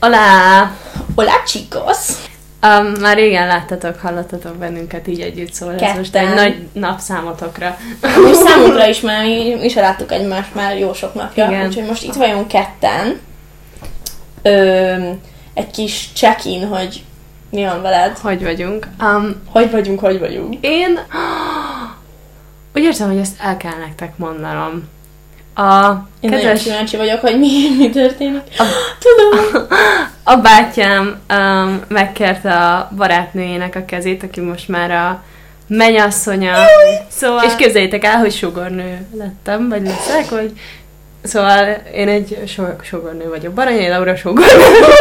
Olá! Hola chicos! Um, már régen láttatok, hallottatok bennünket így együtt, szóval ez most egy Ketten. nagy nap számotokra. Most számunkra is már, mi se láttuk egymást már jó sok napja, Igen. úgyhogy most itt vagyunk ketten. Ö, egy kis check-in, hogy mi van veled. Hogy vagyunk? Um, Hogy vagyunk, hogy vagyunk. én úgy érzem, hogy ezt el kell nektek mondanom. A Én nagyon kedves, kíváncsi vagyok, hogy mi, mi történik. A- Tudom. a bátyám um, megkérte a barátnőjének a kezét, aki most már a menyasszonya. Szóval... És képzeljétek el, hogy sugornő lettem, vagy leszek, vagy... Szóval én egy so- sugornő vagyok. Baranyai Laura sugornő.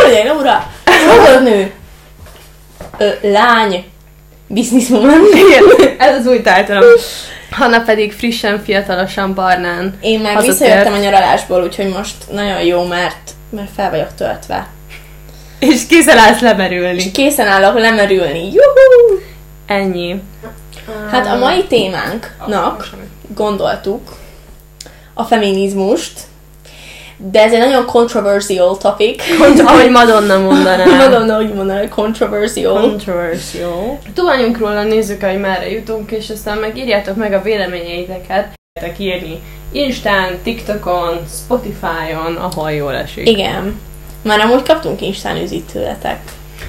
Hölgyeim, Laura! nő. Ö, lány. Businesswoman. Igen, ez az új tártalom. Hanna pedig frissen, fiatalosan, barnán. Én meg Hazatért. visszajöttem a nyaralásból, úgyhogy most nagyon jó, mert, mert fel vagyok töltve. És készen állsz lemerülni. És készen állok lemerülni. Juhu! Ennyi. Hát a mai témánknak gondoltuk a feminizmust, de ez egy nagyon controversial topic. Kont- ahogy Madonna mondaná. Madonna úgy mondaná, controversial. Controversial. Tudoljunk róla, nézzük, hogy merre jutunk, és aztán meg írjátok meg a véleményeiteket. Írni Instán, TikTokon, Spotify-on, ahol jól esik. Igen. Már amúgy kaptunk Instán üzít tőletek.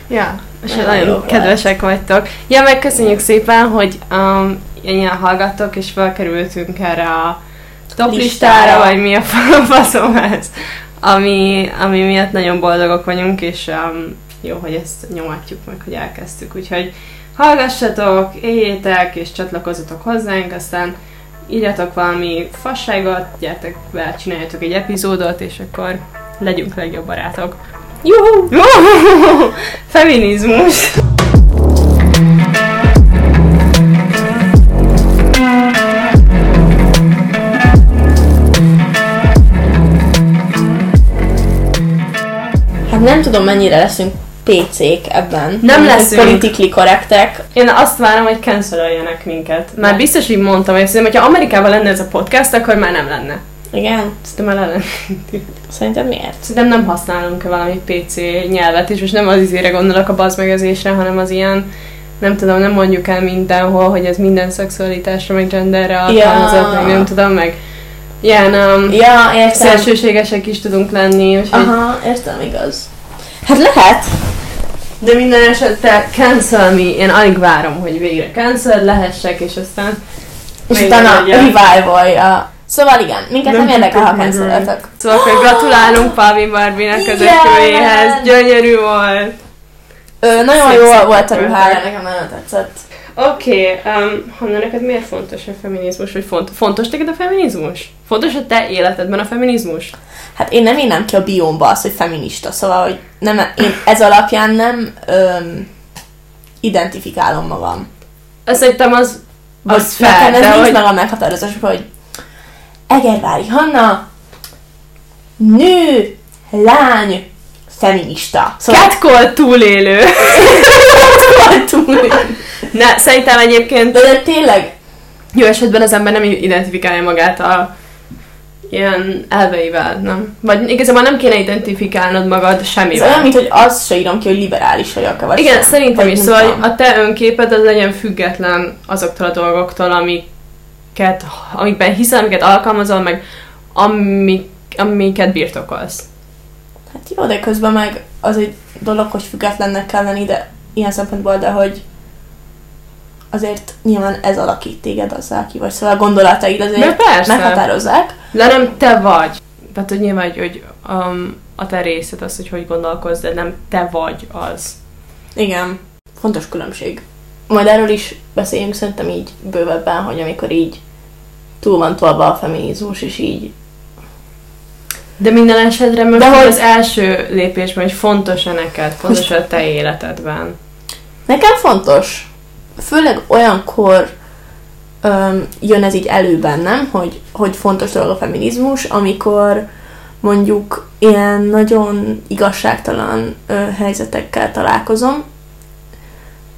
Ja, és Nagyon nagyon, jó volt. kedvesek vagytok. Ja, meg köszönjük szépen, hogy um, ennyien hallgattok, és felkerültünk erre a top listára, Listára. vagy mi a faszom ez, ami, ami miatt nagyon boldogok vagyunk, és um, jó, hogy ezt nyomatjuk meg, hogy elkezdtük. Úgyhogy hallgassatok, éljétek, és csatlakozzatok hozzánk, aztán írjatok valami fasságot, gyertek be, csináljatok egy epizódot, és akkor legyünk legjobb barátok. Juhu! Feminizmus. Hát nem tudom, mennyire leszünk PC-k ebben. Nem leszünk. Politically korrektek. Én azt várom, hogy cancelöljenek minket. Már biztos, hogy mondtam, hogy szerintem, hogyha Amerikában lenne ez a podcast, akkor már nem lenne. Igen? Szerintem már lenne. Szerinted miért? Szerintem nem használunk valami PC nyelvet, és most nem az izére gondolok a bazmegezésre, hanem az ilyen, nem tudom, nem mondjuk el mindenhol, hogy ez minden szexualitásra, meg genderre alkalmazott, meg nem tudom, meg ilyen um, Ja, értem. szélsőségesek is tudunk lenni, úgyhogy Aha, értem, igaz. Hát lehet. De minden esetre cancel me, én alig várom, hogy végre cancel lehessek, és aztán És utána revivalja. Szóval igen, minket nem, Nem érdekel, ha tudtuk cancelöltök. Szóval akkor gratulálunk Pavin Barbinek az ökőjéhez, gyönyörű volt. Ö, nagyon jó volt a ruhája, nekem nagyon tetszett. Oké, okay, um, Hanna, neked miért fontos a feminizmus? Vagy font- fontos neked a feminizmus? Fontos a te életedben a feminizmus? Hát én nem írnám ki a biomba azt, hogy feminista, szóval, hogy nem, én ez alapján nem öm, identifikálom magam. Azt szerintem az, az nekem fel, ez de nincs hogy... meg a meghatározás, hogy Egervári Hanna, nő, lány, feminista. Szóval Catcall túlélő. túl. Ne, szerintem egyébként De, de tényleg, jó esetben az ember nem identifikálja magát a ilyen elveivel, nem? Vagy igazából nem kéne identifikálnod magad ez semmivel. olyan, mint hogy azt se írom ki, hogy liberális vagyok vagy Igen, sem. szerintem Vagy is, szóval a te önképed az legyen független azoktól a dolgoktól, amiket, amikben hiszel, amiket alkalmazol, meg amik, amiket birtokolsz. Hát jó, de közben meg az egy dolog, hogy függetlennek kell lenni, de ilyen szempontból, de hogy azért nyilván ez alakít téged azzal, ki vagy. Szóval a gondolataid azért meghatározzák. De nem te vagy. Tehát, hogy nyilván, hogy, hogy um, a te részed az, hogy hogy gondolkozz, de nem te vagy az. Igen. Fontos különbség. Majd erről is beszéljünk szerintem így bővebben, hogy amikor így túl van tolva a feminizmus, és így De minden esetre most De De hogy- az első lépésben, hogy fontos-e neked, fontos a te életedben. Nekem fontos, főleg olyankor öm, jön ez így elő bennem, hogy, hogy fontos dolog a feminizmus, amikor mondjuk ilyen nagyon igazságtalan ö, helyzetekkel találkozom.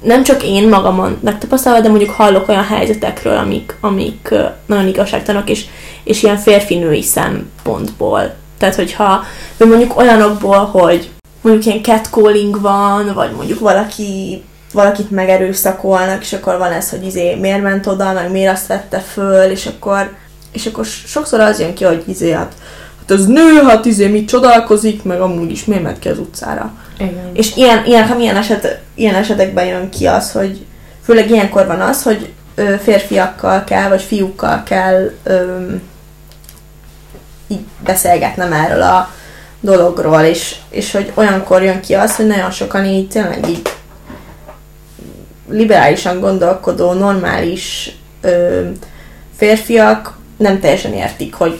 Nem csak én magamon megtapasztalva, de mondjuk hallok olyan helyzetekről, amik, amik ö, nagyon igazságtalanok, és, és ilyen férfi-női szempontból. Tehát, hogyha vagy mondjuk olyanokból, hogy mondjuk ilyen catcalling van, vagy mondjuk valaki valakit megerőszakolnak, és akkor van ez, hogy izé miért ment oda, meg miért azt vette föl, és akkor, és akkor sokszor az jön ki, hogy izé, hát, hát ez nő, hát izé mit csodálkozik, meg amúgy is miért ment ki az utcára. Igen. És ilyen, ilyen, ha milyen, eset, ilyen esetekben jön ki az, hogy főleg ilyenkor van az, hogy ö, férfiakkal kell, vagy fiúkkal kell ö, így beszélgetnem erről a dologról, és, és hogy olyankor jön ki az, hogy nagyon sokan így tényleg így liberálisan gondolkodó, normális ö, férfiak nem teljesen értik, hogy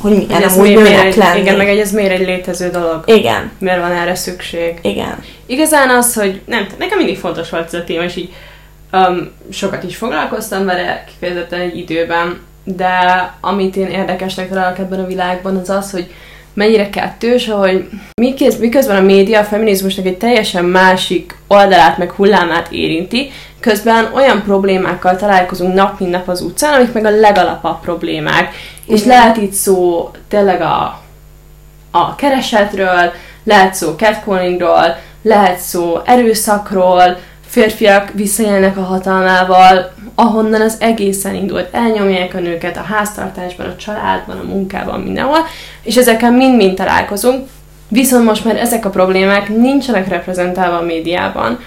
hogy milyen Hogy ez amúgy miért, lenni. igen, meg egy, ez miért egy létező dolog. igen, Miért van erre szükség. igen. Igazán az, hogy nem, nekem mindig fontos volt ez a téma, és így um, sokat is foglalkoztam vele, kifejezetten egy időben, de amit én érdekesnek találok ebben a világban, az az, hogy mennyire kettős, ahogy mikéz- miközben a média a feminizmusnak egy teljesen másik oldalát meg hullámát érinti, közben olyan problémákkal találkozunk nap mint nap az utcán, amik meg a legalapabb problémák. És Igen. lehet itt szó tényleg a, a keresetről, lehet szó catcallingról, lehet szó erőszakról, férfiak visszaélnek a hatalmával, ahonnan az egészen indult. Elnyomják a nőket a háztartásban, a családban, a munkában, mindenhol, és ezekkel mind-mind találkozunk. Viszont most már ezek a problémák nincsenek reprezentálva a médiában,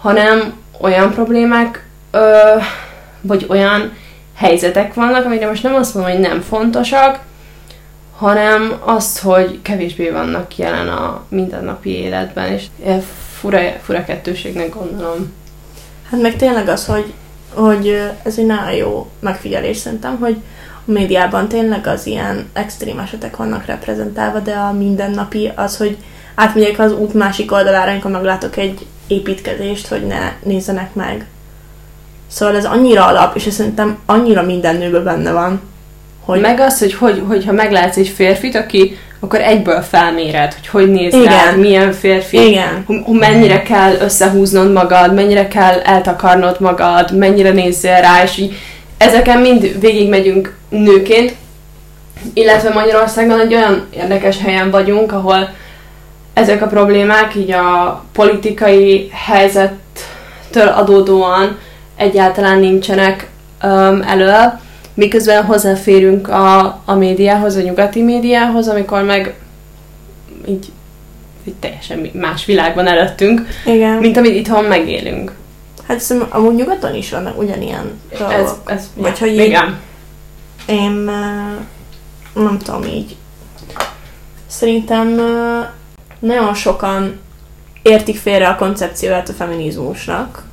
hanem olyan problémák, ö, vagy olyan helyzetek vannak, amire most nem azt mondom, hogy nem fontosak, hanem azt, hogy kevésbé vannak jelen a mindennapi életben, és fura, fura kettőségnek gondolom. Hát meg tényleg az, hogy, hogy ez egy nagyon jó megfigyelés szerintem, hogy a médiában tényleg az ilyen extrém esetek vannak reprezentálva, de a mindennapi az, hogy átmegyek az út másik oldalára, amikor meglátok egy építkezést, hogy ne nézzenek meg. Szóval ez annyira alap, és ez szerintem annyira minden nőben benne van, Hogy meg az, hogy, hogy hogyha meglátsz egy férfit, aki akkor egyből felméred, hogy hogy néz Igen. rád, milyen férfi, Igen. mennyire kell összehúznod magad, mennyire kell eltakarnod magad, mennyire nézzél rá, és így ezeken mind végigmegyünk nőként, illetve Magyarországon egy olyan érdekes helyen vagyunk, ahol ezek a problémák így a politikai helyzettől adódóan egyáltalán nincsenek um, elő, miközben hozzáférünk a, a médiához, a nyugati médiához, amikor meg így egy teljesen más világban előttünk, Igen. mint amit itthon megélünk. Hát szerintem amúgy nyugaton is vannak ugyanilyen dolgok. Ez, ez, Vagy ja, hogy így- igen. Én nem tudom így. Szerintem nagyon sokan értik félre a koncepcióját a feminizmusnak.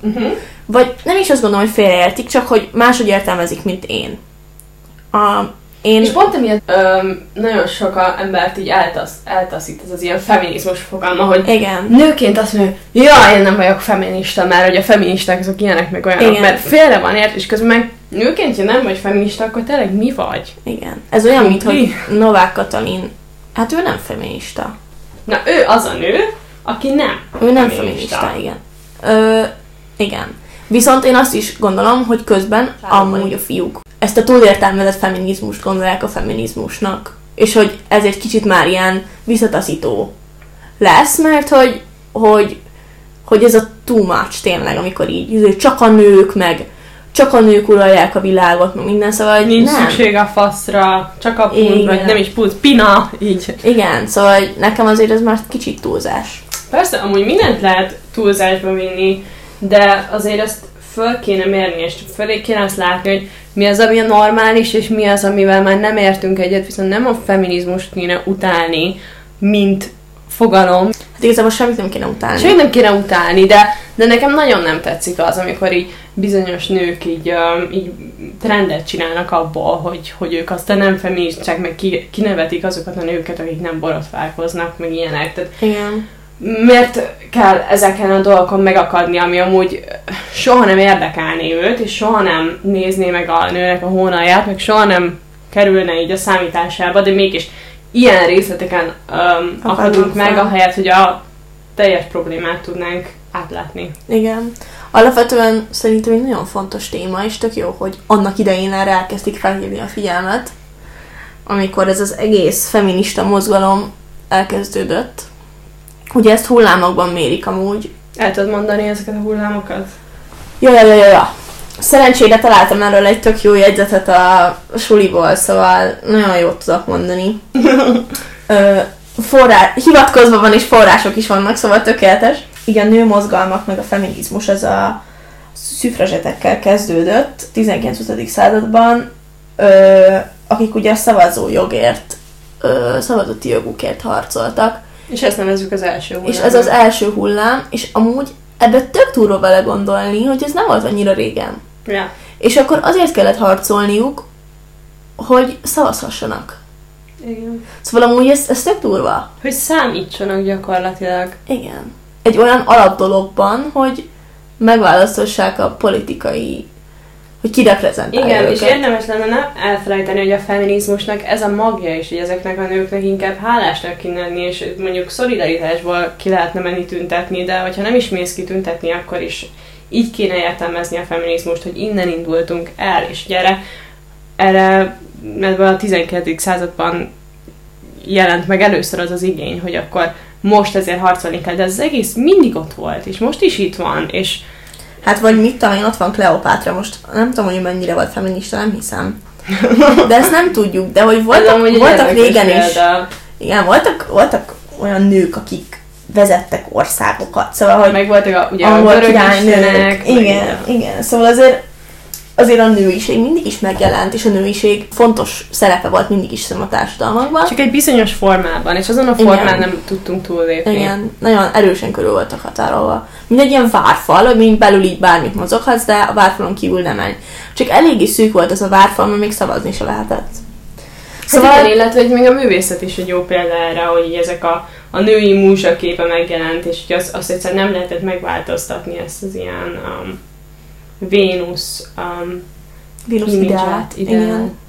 Uh-huh. Vagy nem is azt gondolom, hogy félreértik, csak hogy máshogy értelmezik, mint én. A, én... És pont emiatt öm, nagyon sok a embert így eltasz, eltaszít ez az ilyen feminizmus fogalma, hogy Igen. nőként azt mondja, hogy ja, én nem vagyok feminista, mert hogy a feministák azok ilyenek meg olyanok, Igen. mert félre van ért, és közben meg nőként, ha nem vagy feminista, akkor tényleg mi vagy? Igen. Ez olyan, mint hogy? Novák Katalin. Hát ő nem feminista. Na, ő az a nő, aki nem Ő nem feminista, igen. Ö, igen. Viszont én azt is gondolom, hogy közben Szállomai. amúgy a fiúk ezt a túlértelmezett feminizmust gondolják a feminizmusnak. És hogy ez egy kicsit már ilyen visszataszító lesz, mert hogy, hogy, hogy ez a too much tényleg, amikor így izé, csak a nők, meg csak a nők uralják a világot, meg minden, szóval hogy Nincs nem. szükség a faszra, csak a pult, vagy nem is pult, pina, így. Igen, szóval hogy nekem azért ez már kicsit túlzás. Persze, amúgy mindent lehet túlzásba vinni, de azért ezt föl kéne mérni, és fölé kéne azt látni, hogy mi az, ami a normális, és mi az, amivel már nem értünk egyet, viszont nem a feminizmust kéne utálni, mint fogalom. Hát igazából semmit nem kéne utálni. Sőt, nem kéne utálni, de, de nekem nagyon nem tetszik az, amikor így bizonyos nők így, így trendet csinálnak abból, hogy, hogy ők aztán nem feministák, meg ki, kinevetik azokat a nőket, akik nem borotválkoznak, meg ilyenek. Tehát Igen. Miért kell ezeken a dolgokon megakadni, ami amúgy soha nem érdekelné őt, és soha nem nézné meg a nőnek a hónalját, meg soha nem kerülne így a számításába, de mégis ilyen részleteken um, Akadunk akadunk meg, fel. ahelyett, hogy a teljes problémát tudnánk átlátni. Igen. Alapvetően szerintem egy nagyon fontos téma, és tök jó, hogy annak idején erre elkezdték felhívni a figyelmet, amikor ez az egész feminista mozgalom elkezdődött. Ugye ezt hullámokban mérik amúgy. El tudod mondani ezeket a hullámokat? Ja, ja, ja, ja, ja. Szerencsére találtam erről egy tök jó jegyzetet a suliból, szóval nagyon jót tudok mondani. Ö, forrá... Hivatkozva van, és források is vannak, szóval tökéletes. Igen, nőmozgalmak, meg a feminizmus, ez a szüfrazsetekkel kezdődött 19-20. században, ö, akik ugye a szavazó jogért, ö, szavazati jogukért harcoltak. És ezt nevezzük az első hullám. És ez az első hullám, és amúgy ebbe tök túlva vele gondolni, hogy ez nem volt annyira régen. Ja. És akkor azért kellett harcolniuk, hogy szavazhassanak. Igen. Szóval amúgy ez, ez tök durva. Hogy számítsanak gyakorlatilag. Igen. Egy olyan alap dologban, hogy megválasztassák a politikai, hogy ki reprezentálja Igen, őket. és érdemes lenne nem elfelejteni, hogy a feminizmusnak ez a magja is, hogy ezeknek a nőknek inkább hálásnak kéne lenni, és mondjuk szolidaritásból ki lehetne menni tüntetni, de hogyha nem is mész ki tüntetni, akkor is így kéne értelmezni a feminizmust, hogy innen indultunk el, és gyere, erre ebben a 12. században jelent meg először az az igény, hogy akkor most ezért harcolni kell, de ez az egész mindig ott volt, és most is itt van, és Hát vagy mit tudom én, ott van Kleopátra most. Nem tudom, hogy mennyire volt feminista, nem hiszem. De ezt nem tudjuk, de hogy ez voltak, egy voltak régen is. példa. Igen, voltak, voltak olyan nők, akik vezettek országokat, szóval, hogy Meg voltak a, ugye a görög meg Igen, igen. Szóval azért azért a nőiség mindig is megjelent, és a nőiség fontos szerepe volt mindig is a társadalmakban. Csak egy bizonyos formában, és azon a Igen. formán nem tudtunk túllépni. Igen, nagyon erősen körül voltak határolva. Mint egy ilyen várfal, amin belül így bármit mozoghatsz, de a várfalon kívül nem menj. Csak eléggé szűk volt ez a várfal, mert még szavazni se lehetett. Szóval igen, illetve hogy még a művészet is egy jó példa erre, hogy így ezek a, a női múzsa képe megjelent, és hogy azt, azt egyszerűen nem lehetett megváltoztatni ezt az ilyen um, Vénusz um, imidzset, ideát. ideát. Igen.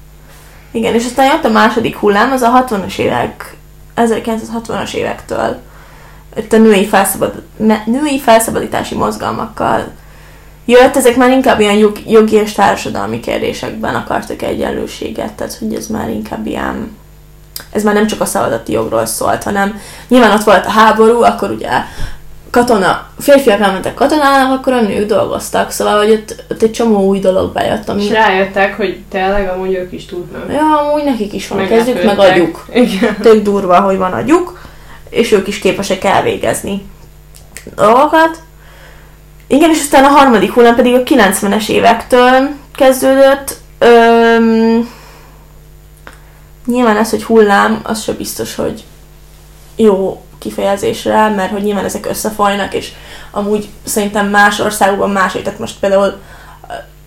Igen, és aztán jött a második hullám, az a 60-as évek, 1960-as évektől. Itt a női, felszabad, női felszabadítási mozgalmakkal jött, ezek már inkább ilyen jog, jogi és társadalmi kérdésekben akartak egyenlőséget, tehát hogy ez már inkább ilyen, ez már nem csak a szavazati jogról szólt, hanem nyilván ott volt a háború, akkor ugye katona, férfiak elmentek katonának, akkor a nők dolgoztak, szóval hogy ott, ott egy csomó új dolog bejött, ami és rájöttek, hogy tényleg amúgy ők is tudnak. Ja, amúgy nekik is van kezük, meg agyuk. Igen. Tök durva, hogy van agyuk, és ők is képesek elvégezni dolgokat. Igen, és aztán a harmadik hullám pedig a 90-es évektől kezdődött. Öm, nyilván ez, hogy hullám, az sem biztos, hogy jó kifejezésre, mert hogy nyilván ezek összefolynak, és amúgy szerintem más országokban máshogy, tehát most például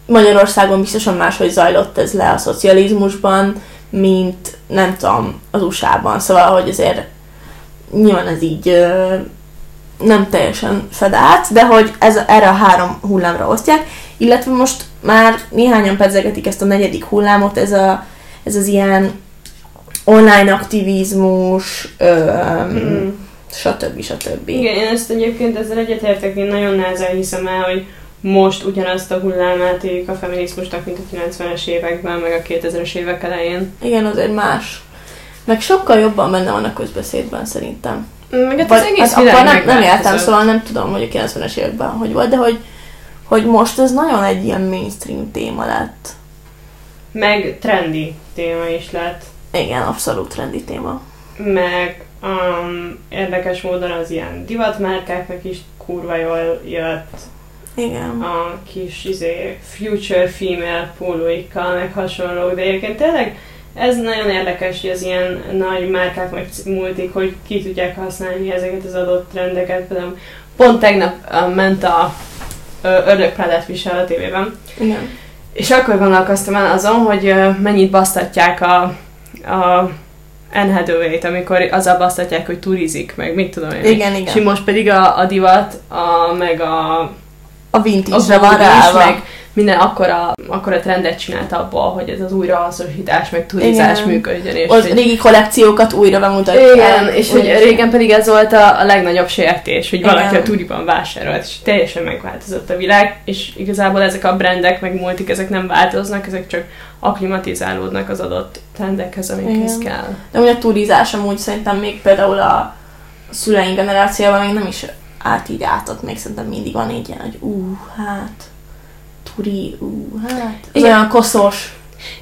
Magyarországon biztosan máshogy zajlott ez le a szocializmusban, mint nem tudom, az USA-ban. Szóval, hogy azért nyilván ez így nem teljesen fed át, de hogy ez, erre a három hullámra osztják, illetve most már néhányan pedzegetik ezt a negyedik hullámot, ez, a, ez az ilyen online aktivizmus, ö, Mm. Stb. stb. Igen, én ezt egyébként ezzel egyetértek, én nagyon nehezen hiszem el, hogy most ugyanazt a hullámát éljük a feminizmusnak, mint a 90-es években, meg a 2000-es évek elején. Igen, azért más. Meg sokkal jobban benne van a közbeszédben szerintem. Meg hát Vagy- az egész hát akkor nem, nem éltem, szóval nem tudom, hogy a 90-es években hogy volt, de hogy, hogy most ez nagyon egy ilyen mainstream téma lett. Meg trendi téma is lett. Igen, abszolút trendi téma. Meg um, érdekes módon az ilyen divatmárkáknak is kurva jól jött Igen. a kis izé, future female pólóikkal, meg hasonlók, de egyébként tényleg ez nagyon érdekes, hogy az ilyen nagy márkák meg multik, hogy ki tudják használni ezeket az adott trendeket. Például pont tegnap uh, ment a uh, Ördög Prádát visel a tévében, Igen. és akkor gondolkoztam el azon, hogy ö, mennyit basztatják a, a Anne amikor azzal basztatják, hogy turizik, meg mit tudom én. Igen, És igen. most pedig a, a divat, a, meg a, A a vintage-re Vogue van ráva. meg, minden akkora, akkora trendet csinált abból, hogy ez az újrahasznosítás, meg turizás Igen. működjön. És Az régi kollekciókat újra bemutatják. igen, és hogy régen pedig ez volt a, a legnagyobb sértés, hogy valaki Igen. a turiban vásárolt, és teljesen megváltozott a világ, és igazából ezek a brandek, meg multik, ezek nem változnak, ezek csak akklimatizálódnak az adott trendekhez, amikhez Igen. kell. De úgy a turizás amúgy szerintem még például a szüleink generációban még nem is át így átott, még szerintem mindig van egy ilyen, hogy ú, hát, turi, ú, hát, ez Igen. olyan koszos.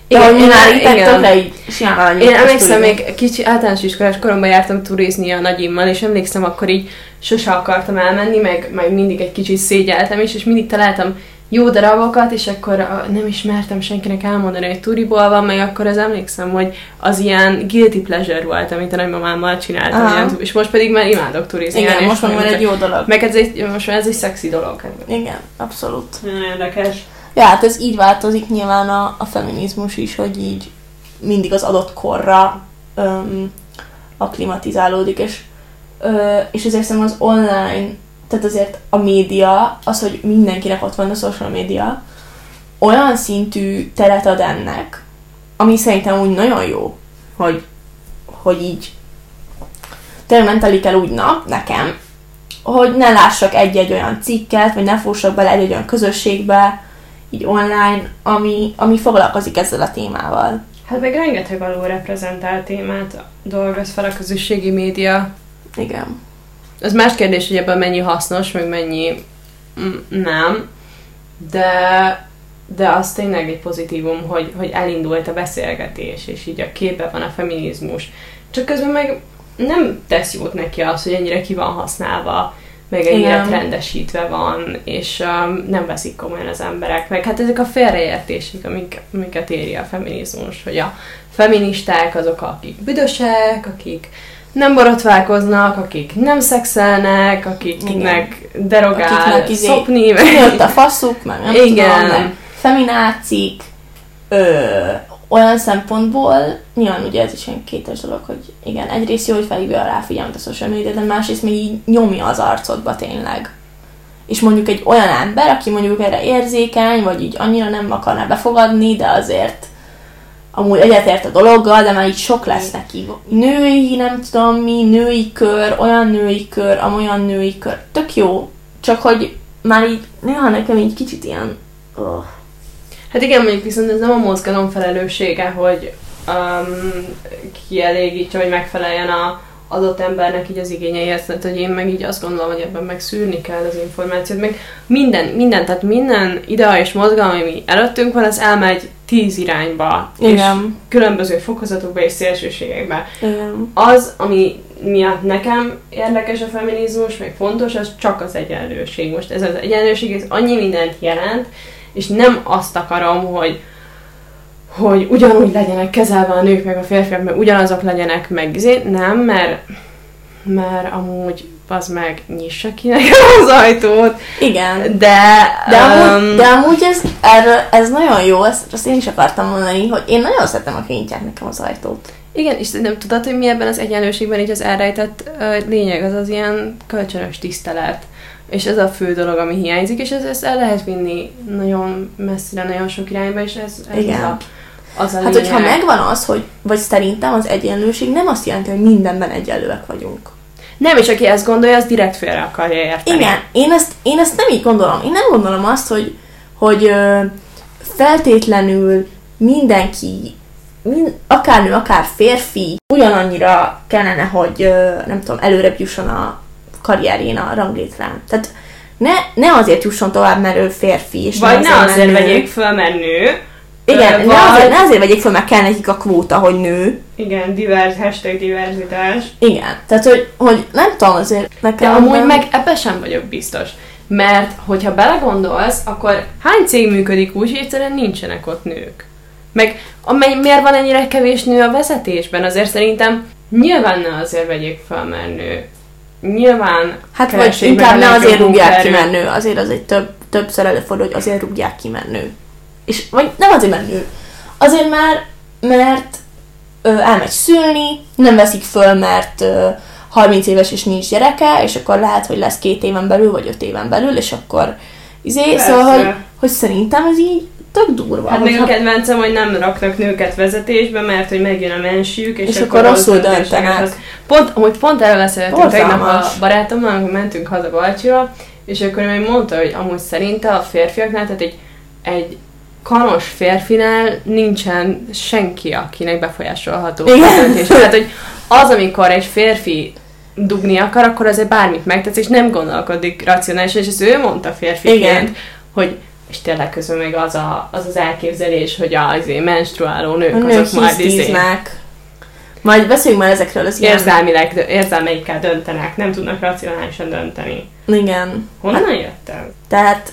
De Igen, hogy mi én- már itt így simán Én emlékszem, még kicsi általános iskolás koromban jártam turizni a nagyimmal, és emlékszem, akkor így sose akartam elmenni, meg, meg mindig egy kicsit szégyeltem is, és mindig találtam jó darabokat, és akkor a, nem is mertem senkinek elmondani, hogy turiból van, meg akkor az emlékszem, hogy az ilyen guilty pleasure volt, amit a nagymamámmal csináltam, Aha. ilyen, és most pedig már imádok turizni. Igen, most már egy jó dolog. Meg ez egy, most már ez egy szexi dolog. Igen, abszolút. Nagyon érdekes. Ja, hát ez így változik nyilván a, a feminizmus is, hogy így mindig az adott korra öm, akklimatizálódik, és, ö, és ezért szerintem az online, tehát azért a média, az, hogy mindenkinek ott van a social média, olyan szintű teret ad ennek, ami szerintem úgy nagyon jó, hogy, hogy így tényleg nem telik el úgy nap nekem, hogy ne lássak egy-egy olyan cikket, vagy ne fussak bele egy-egy olyan közösségbe, így online, ami, ami foglalkozik ezzel a témával. Hát meg rengeteg alul reprezentált témát dolgoz fel a közösségi média. Igen. Az más kérdés, hogy ebben mennyi hasznos, meg mennyi nem, de, de az tényleg egy pozitívum, hogy, hogy elindult a beszélgetés, és így a képbe van a feminizmus. Csak közben meg nem tesz jót neki az, hogy ennyire ki van használva, meg ennyire Igen. trendesítve van, és um, nem veszik komolyan az emberek. Meg hát ezek a félreértések, amik, amiket éri a feminizmus, hogy a feministák azok, akik büdösek, akik nem borotválkoznak, akik nem szexelnek, akiknek derogál Akiknek izé- szopni. Kijött a faszuk, meg nem Igen. tudom, meg feminácik, ö, olyan szempontból, nyilván ugye ez is ilyen kétes dolog, hogy igen, egyrészt jó, hogy felhívja rá figyelmet a social media, de másrészt még így nyomja az arcodba tényleg. És mondjuk egy olyan ember, aki mondjuk erre érzékeny, vagy így annyira nem akarná befogadni, de azért amúgy egyetért a dologgal, de már így sok lesz neki. Női, nem tudom mi, női kör, olyan női kör, amolyan női kör. Tök jó, csak hogy már így néha nekem így kicsit ilyen... Oh. Hát igen, mondjuk viszont ez nem a mozgalom felelőssége, hogy um, kielégítse, vagy megfeleljen a adott embernek így az igényeihez, tehát hogy én meg így azt gondolom, hogy ebben meg szűrni kell az információt, meg minden, minden, tehát minden ideális mozgalom, ami előttünk van, az elmegy tíz irányba, és Igen. különböző fokozatokba és szélsőségekbe. Igen. Az, ami miatt nekem érdekes a feminizmus, meg fontos, az csak az egyenlőség. Most ez az egyenlőség, ez annyi mindent jelent, és nem azt akarom, hogy hogy ugyanúgy legyenek kezelve a nők meg a férfiak, meg ugyanazok legyenek meg, izé, nem, mert, mert amúgy az meg nyissa ki nekem az ajtót, Igen. de, De amúgy, öm, de amúgy ez, erről, ez nagyon jó, ezt, azt én is akartam mondani, hogy én nagyon szeretem, a kinyitják nekem az ajtót. Igen, és nem tudod, hogy mi ebben az egyenlőségben így az elrejtett lényeg, az az ilyen kölcsönös tisztelet. És ez a fő dolog, ami hiányzik, és ez, ezt el lehet vinni nagyon messzire, nagyon sok irányba, és ez, ez Igen. a, az a Hát, lényeg. hogyha megvan az, hogy, vagy szerintem az egyenlőség nem azt jelenti, hogy mindenben egyenlőek vagyunk. Nem, és aki ezt gondolja, az direkt félre akarja érteni. Igen, én ezt, én ezt nem így gondolom. Én nem gondolom azt, hogy, hogy feltétlenül mindenki, mind, akár nő, akár férfi, ugyanannyira kellene, hogy nem tudom, előrebb jusson a karrierjén, a ranglétrán. Tehát ne, ne azért jusson tovább, mert ő férfi, és Vagy ne azért nő. vegyék föl, mert nő. Igen, Ö, ne azért, vagy- ne azért vegyék föl, mert kell nekik a kvóta, hogy nő. Igen, divers, hashtag diverzitás. Igen, tehát hogy, hogy nem tudom, azért De nekem... amúgy meg ebben sem vagyok biztos. Mert, hogyha belegondolsz, akkor hány cég működik úgy, hogy egyszerűen nincsenek ott nők? Meg amely, miért van ennyire kevés nő a vezetésben? Azért szerintem nyilván ne azért vegyék fel, mert nő. Nyilván Hát vagy inkább ne azért rúgják ki, mert nő, azért az egy több, többször előfordul, hogy azért rúgják ki, mert nő. És, vagy nem azért, mert nő. Azért már, mert ö, elmegy szülni, nem veszik föl, mert ö, 30 éves és nincs gyereke, és akkor lehet, hogy lesz két éven belül, vagy öt éven belül, és akkor izé, Persze. szóval, hogy hogy szerintem ez így tök durva. Hát még a kedvencem, hogy nem raknak nőket vezetésbe, mert hogy megjön a mensjük, és, És akkor rossz rosszul döntenek. hoz. Pont, amúgy pont erről beszéltünk tegnap a barátommal, amikor mentünk haza Balcsira, és akkor ő még mondta, hogy amúgy szerinte a férfiaknál, tehát egy, egy kanos férfinál nincsen senki, akinek befolyásolható a Igen. döntés. Tehát, hogy az, amikor egy férfi dugni akar, akkor azért bármit megtesz, és nem gondolkodik racionálisan, és ezt ő mondta férfiként, Igen. hogy és tényleg közben még az a, az, az elképzelés, hogy az izé, menstruáló nők, a nők azok majd izé. Majd beszéljünk már ezekről az érzelmileg, érzelmeikkel döntenek, nem tudnak racionálisan dönteni. Igen. Honnan jött ez? Tehát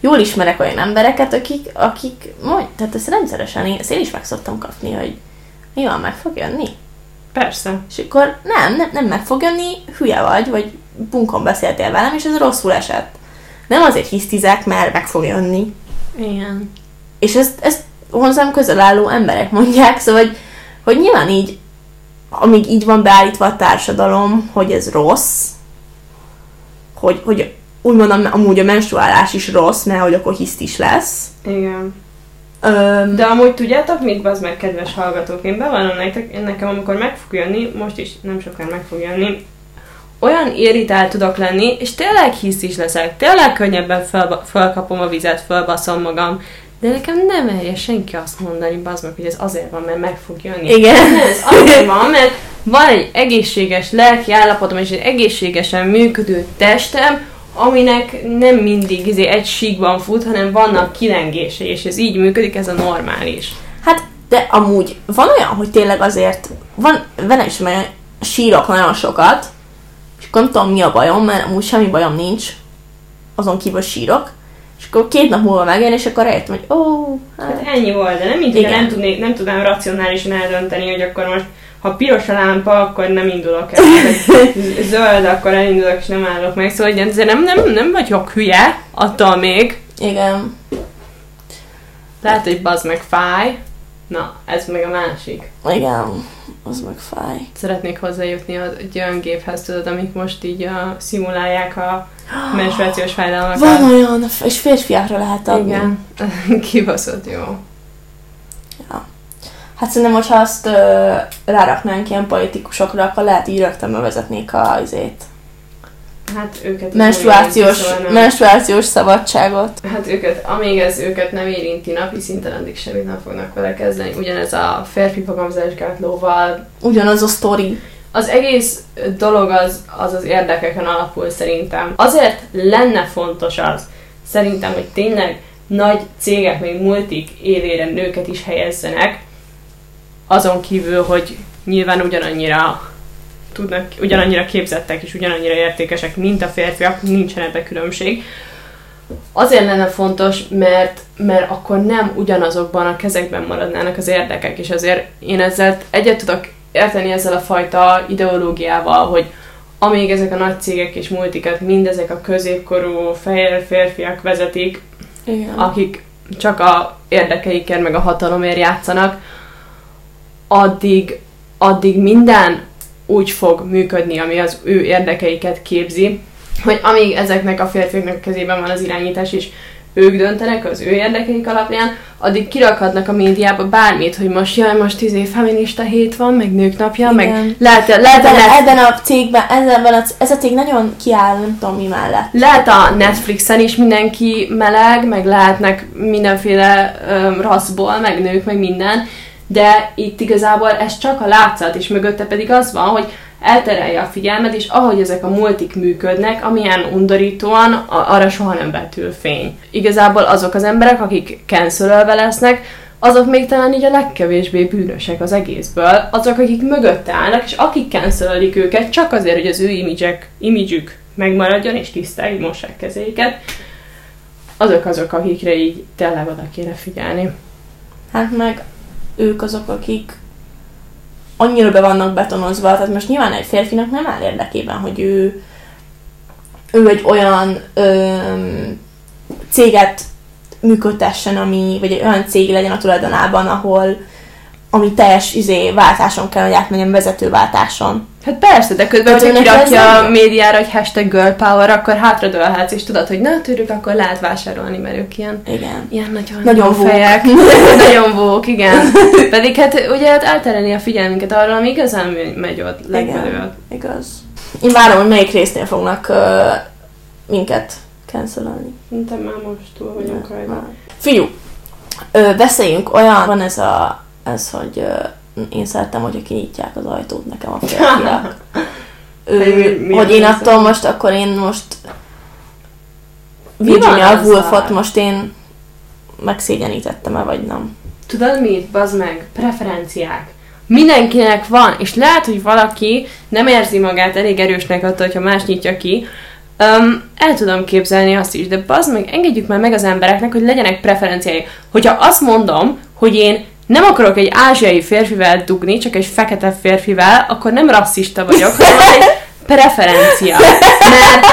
jól ismerek olyan embereket, akik, akik majd, tehát ezt rendszeresen, én, ezt én is meg szoktam kapni, hogy mi van, meg fog jönni? Persze. És akkor nem, nem, nem meg fog jönni, hülye vagy, vagy bunkon beszéltél velem, és ez rosszul esett. Nem azért hisztizek, mert meg fog jönni. Igen. És ezt, ezt hozzám közel álló emberek mondják, szóval, hogy, hogy nyilván így, amíg így van beállítva a társadalom, hogy ez rossz, hogy, hogy úgymond am- amúgy a menstruálás is rossz, mert hogy akkor hisztis lesz. Igen. Öm, De amúgy tudjátok mit, az meg, kedves hallgatók, én bevallom nektek, nekem amikor meg fog jönni, most is nem sokára meg fog jönni, olyan irritált tudok lenni, és tényleg hisz is leszek, tényleg könnyebben fel, felkapom a vizet, felbaszom magam, de nekem nem merje senki azt mondani, bazd meg, hogy ez azért van, mert meg fog jönni. Igen. Nem, ez azért van, mert van egy egészséges lelki állapotom, és egy egészségesen működő testem, aminek nem mindig izé, egy síkban fut, hanem vannak kilengései, és ez így működik, ez a normális. Hát, de amúgy van olyan, hogy tényleg azért, van, velem is olyan sírok nagyon sokat, és akkor nem tudom mi a bajom, mert amúgy semmi bajom nincs, azon kívül sírok, és akkor két nap múlva megjön, és akkor rájöttem, hogy ó, Hát hát, ennyi volt, de nem Igen. nem, tudnék, nem tudnám racionálisan eldönteni, hogy akkor most ha piros a lámpa, akkor nem indulok el. Zöld, akkor elindulok, és nem állok meg. Szóval hogy ezért nem, nem, nem vagyok hülye, attól még. igen, Lehet, hogy bazd meg fáj. Na, ez meg a másik. igen, az meg fáj. Szeretnék hozzájutni egy olyan géphez, tudod, amik most így a, szimulálják a menstruációs fájdalmakat. Van olyan, és férfiakra lehet adni. Igen, kibaszott jó. Hát szerintem, hogyha azt ö, ráraknánk ilyen politikusokra, akkor lehet így rögtön bevezetnék a izét. Hát őket... Menstruációs, Szóval menstruációs szabadságot. Hát őket, amíg ez őket nem érinti napi szinten, addig semmit nem fognak vele kezdeni. Ugyanez a férfi fogamzásgátlóval. Ugyanaz a sztori. Az egész dolog az az, az érdekeken alapul szerintem. Azért lenne fontos az, szerintem, hogy tényleg nagy cégek, még multik élére nőket is helyezzenek, azon kívül, hogy nyilván ugyanannyira tudnak, ugyanannyira képzettek és ugyanannyira értékesek, mint a férfiak, nincsen ebbe különbség. Azért lenne fontos, mert, mert akkor nem ugyanazokban a kezekben maradnának az érdekek, és azért én ezzel egyet tudok érteni ezzel a fajta ideológiával, hogy amíg ezek a nagy cégek és multikat mindezek a középkorú fehér férfiak vezetik, Igen. akik csak a érdekeikért meg a hatalomért játszanak, addig, addig minden úgy fog működni, ami az ő érdekeiket képzi, hogy amíg ezeknek a férfiaknak a kezében van az irányítás, és ők döntenek az ő érdekeik alapján, addig kirakhatnak a médiába bármit, hogy most jaj, most izé feminista hét van, meg nők napja, meg Igen. lehet, lehet, Ebben, lehet, ebben a cégben, ebben a, ez a cég nagyon kiáll, nem tudom mi mellett. Lehet a Netflixen is mindenki meleg, meg lehetnek mindenféle öm, rasszból, meg nők, meg minden, de itt igazából ez csak a látszat, és mögötte pedig az van, hogy elterelje a figyelmet, és ahogy ezek a multik működnek, amilyen undorítóan, arra soha nem vetül fény. Igazából azok az emberek, akik cancelölve lesznek, azok még talán így a legkevésbé bűnösek az egészből, azok, akik mögötte állnak, és akik cancelik őket csak azért, hogy az ő imidzsek, imidzsük megmaradjon, és tiszták, így mossák kezeiket, azok azok, akikre így tényleg oda kéne figyelni. Hát meg ők azok, akik annyira be vannak betonozva, tehát most nyilván egy férfinak nem áll érdekében, hogy ő, ő egy olyan öm, céget működtessen, ami, vagy egy olyan cég legyen a tulajdonában, ahol ami teljes izé, váltáson kell, hogy átmenjen vezetőváltáson. Hát persze, de közben, hogyha kirakja a médiára, hogy hashtag girl power, akkor hátradőlhetsz, és tudod, hogy na, tőlük akkor lehet vásárolni, mert ők ilyen, Igen. ilyen nagyon, Nagyon fejek. nagyon vók, igen. Pedig hát ugye hát elterelni a figyelmünket arra, ami igazán megy- ott legbelül. Igaz. Én várom, hogy melyik résznél fognak uh, minket cancelolni. Szerintem már most túl vagyunk rajta. Figyú, ö, beszéljünk olyan, van ez a, ez, hogy ö, én szerettem, hogyha kinyitják az ajtót nekem a férfiak. Hogy mi- Ö, mi hogy én attól most, akkor én most Mi Virginia? Woolfot most én megszégyenítettem-e, vagy nem? Tudod mit? Bazd meg, preferenciák. Mindenkinek van, és lehet, hogy valaki nem érzi magát elég erősnek attól, hogyha más nyitja ki. Um, el tudom képzelni azt is, de bazd meg, engedjük már meg az embereknek, hogy legyenek preferenciái. Hogyha azt mondom, hogy én nem akarok egy ázsiai férfivel dugni, csak egy fekete férfivel, akkor nem rasszista vagyok, hanem egy preferencia. Mert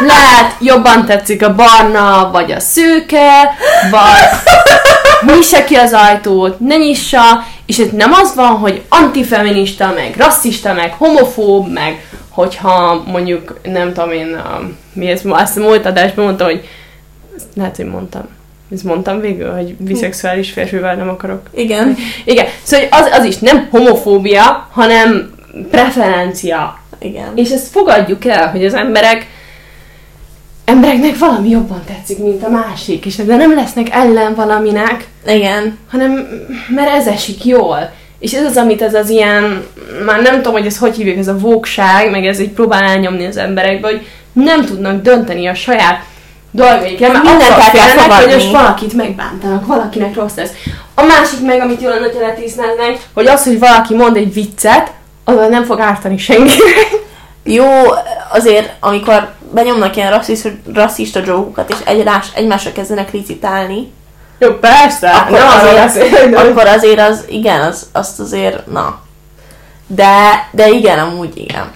lehet jobban tetszik a barna, vagy a szőke, vagy nyissa ki az ajtót, ne nyissa, és itt nem az van, hogy antifeminista, meg rasszista, meg homofób, meg hogyha mondjuk, nem tudom én, mi ez, azt a múlt adásban mondtam, hogy lehet, hogy mondtam. Ezt mondtam végül, hogy biszexuális férfivel nem akarok. Igen. Igen, szóval az, az is nem homofóbia, hanem preferencia. Igen. És ezt fogadjuk el, hogy az emberek embereknek valami jobban tetszik, mint a másik, és de nem lesznek ellen valaminek, Igen. hanem mert ez esik jól. És ez az, amit ez az ilyen, már nem tudom, hogy ez hogy hívjuk, ez a vókság, meg ez így próbál elnyomni az emberekbe, hogy nem tudnak dönteni a saját dolgaikra, mert Mindent el kell félnek, hogy most valakit megbántanak, valakinek rossz lesz. A másik meg, amit jól lenne, hogyha letisztáznak, hogy az, hogy valaki mond egy viccet, azzal nem fog ártani senkinek. Jó, azért, amikor benyomnak ilyen rasszista, rasszista jogokat, és egymás, egymásra kezdenek licitálni, Jó, persze, akkor nem azért, de- akkor azért az, igen, az, azt azért, na. De, de igen, amúgy igen.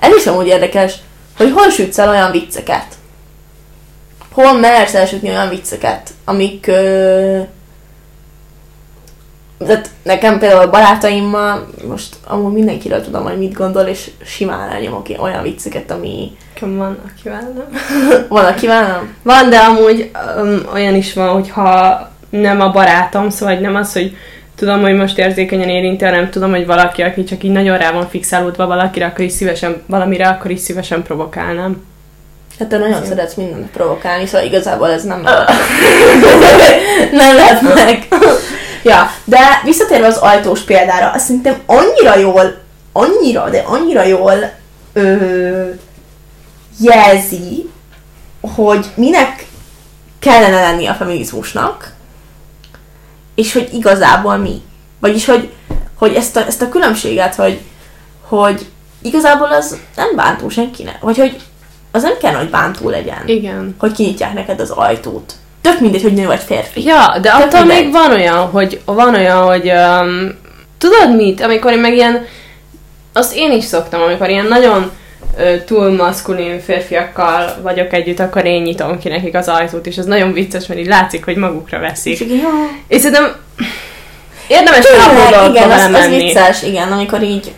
Ez is amúgy érdekes, hogy hol sütsz el olyan vicceket? Hol mersz elsütni olyan vicceket, amik... Ö, tehát nekem például a barátaimmal, most amúgy mindenkiről tudom, hogy mit gondol, és simán elnyomok olyan vicceket, ami van, akivel nem. van, akivel nem. Van, de amúgy um, olyan is van, hogyha nem a barátom, szóval nem az, hogy tudom, hogy most érzékenyen érinti, hanem tudom, hogy valaki, aki csak így nagyon rá van fixálódva valakire, akkor is szívesen, valamire, akkor is szívesen provokálnám. Hát te nagyon szeretsz mindent provokálni, szóval igazából ez nem nem lehet meg. ja, de visszatérve az ajtós példára, azt szerintem annyira jól, annyira, de annyira jól ö, jelzi, hogy minek kellene lenni a feminizmusnak, és hogy igazából mi. Vagyis, hogy, hogy ezt, a, ezt a különbséget, hogy, hogy igazából az nem bántó senkinek. Vagy hogy az nem kell, hogy bántó legyen. Igen. Hogy kinyitják neked az ajtót. Tök mindegy, hogy nő vagy férfi. Ja, de attól mindegy. még van olyan, hogy van olyan, hogy um, tudod mit, amikor én meg ilyen, azt én is szoktam, amikor ilyen nagyon ö, túl maszkulin férfiakkal vagyok együtt, akkor én nyitom ki nekik az ajtót, és ez nagyon vicces, mert így látszik, hogy magukra És veszik. így, ja, És szerintem érdemes tényleg, igen, az, az vicces, igen, amikor így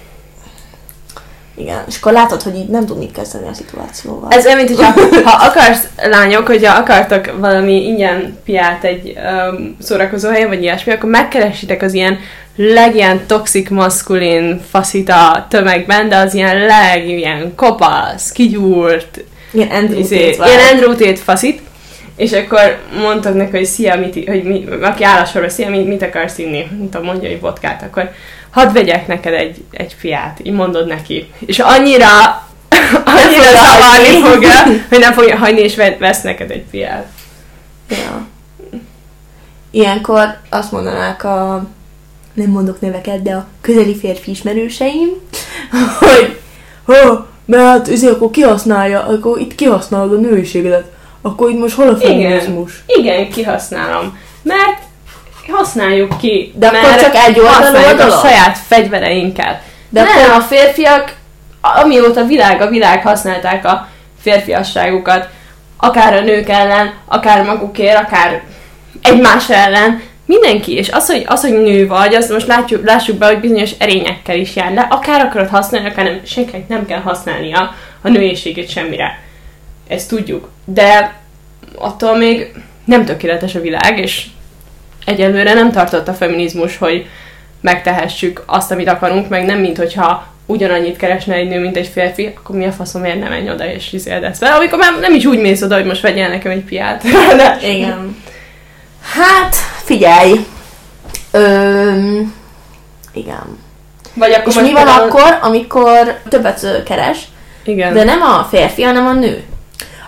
igen, és akkor látod, hogy így nem tud mit kezdeni a szituációval. Ez olyan, mint hogyha ha akarsz, lányok, hogyha akartok valami ingyen piát egy um, szórakozó helyen, vagy ilyesmi, akkor megkeresitek az ilyen legilyen toxic maskulin faszita tömegben, de az ilyen leg, ilyen kopasz, kigyúrt, ilyen Andrew izé, ilyen. Andrew Tate faszit, és akkor mondtak neki, hogy szia, mit, hogy mi, aki áll a sorba, szia, mit, mit akarsz inni? Nem tudom, mondja, hogy vodkát, akkor hadd vegyek neked egy, egy fiát, így mondod neki. És annyira, annyira zavarni fogja, hogy nem fogja hagyni, és ve- vesz neked egy fiát. Ja. Ilyenkor azt mondanák a nem mondok neveket, de a közeli férfi ismerőseim, hogy ha, mert hát izé, akkor kihasználja, akkor itt kihasználod a nőiségedet, akkor itt most hol a feminizmus? Igen, kihasználom. Mert használjuk ki. De akkor csak egy oldalú a saját fegyvereinket. De De akkor- nem, a férfiak, amióta világ a világ használták a férfiasságukat, akár a nők ellen, akár magukért, akár egymás ellen, mindenki, és az, hogy, az, hogy nő vagy, az most látjuk, lássuk be, hogy bizonyos erényekkel is jár le, akár akarod használni, akár nem, senkinek nem kell használnia a nőiségét semmire. Ezt tudjuk. De attól még nem tökéletes a világ, és egyelőre nem tartott a feminizmus, hogy megtehessük azt, amit akarunk, meg nem, mint hogyha ugyanannyit keresne egy nő, mint egy férfi, akkor mi a faszom, miért nem menj oda és izéldesz vele, amikor már nem is úgy mész oda, hogy most vegyél nekem egy piát. De... Igen. Hát, figyelj. Öm, igen. Vagy akkor És mi van például... akkor, amikor többet keres, igen. de nem a férfi, hanem a nő?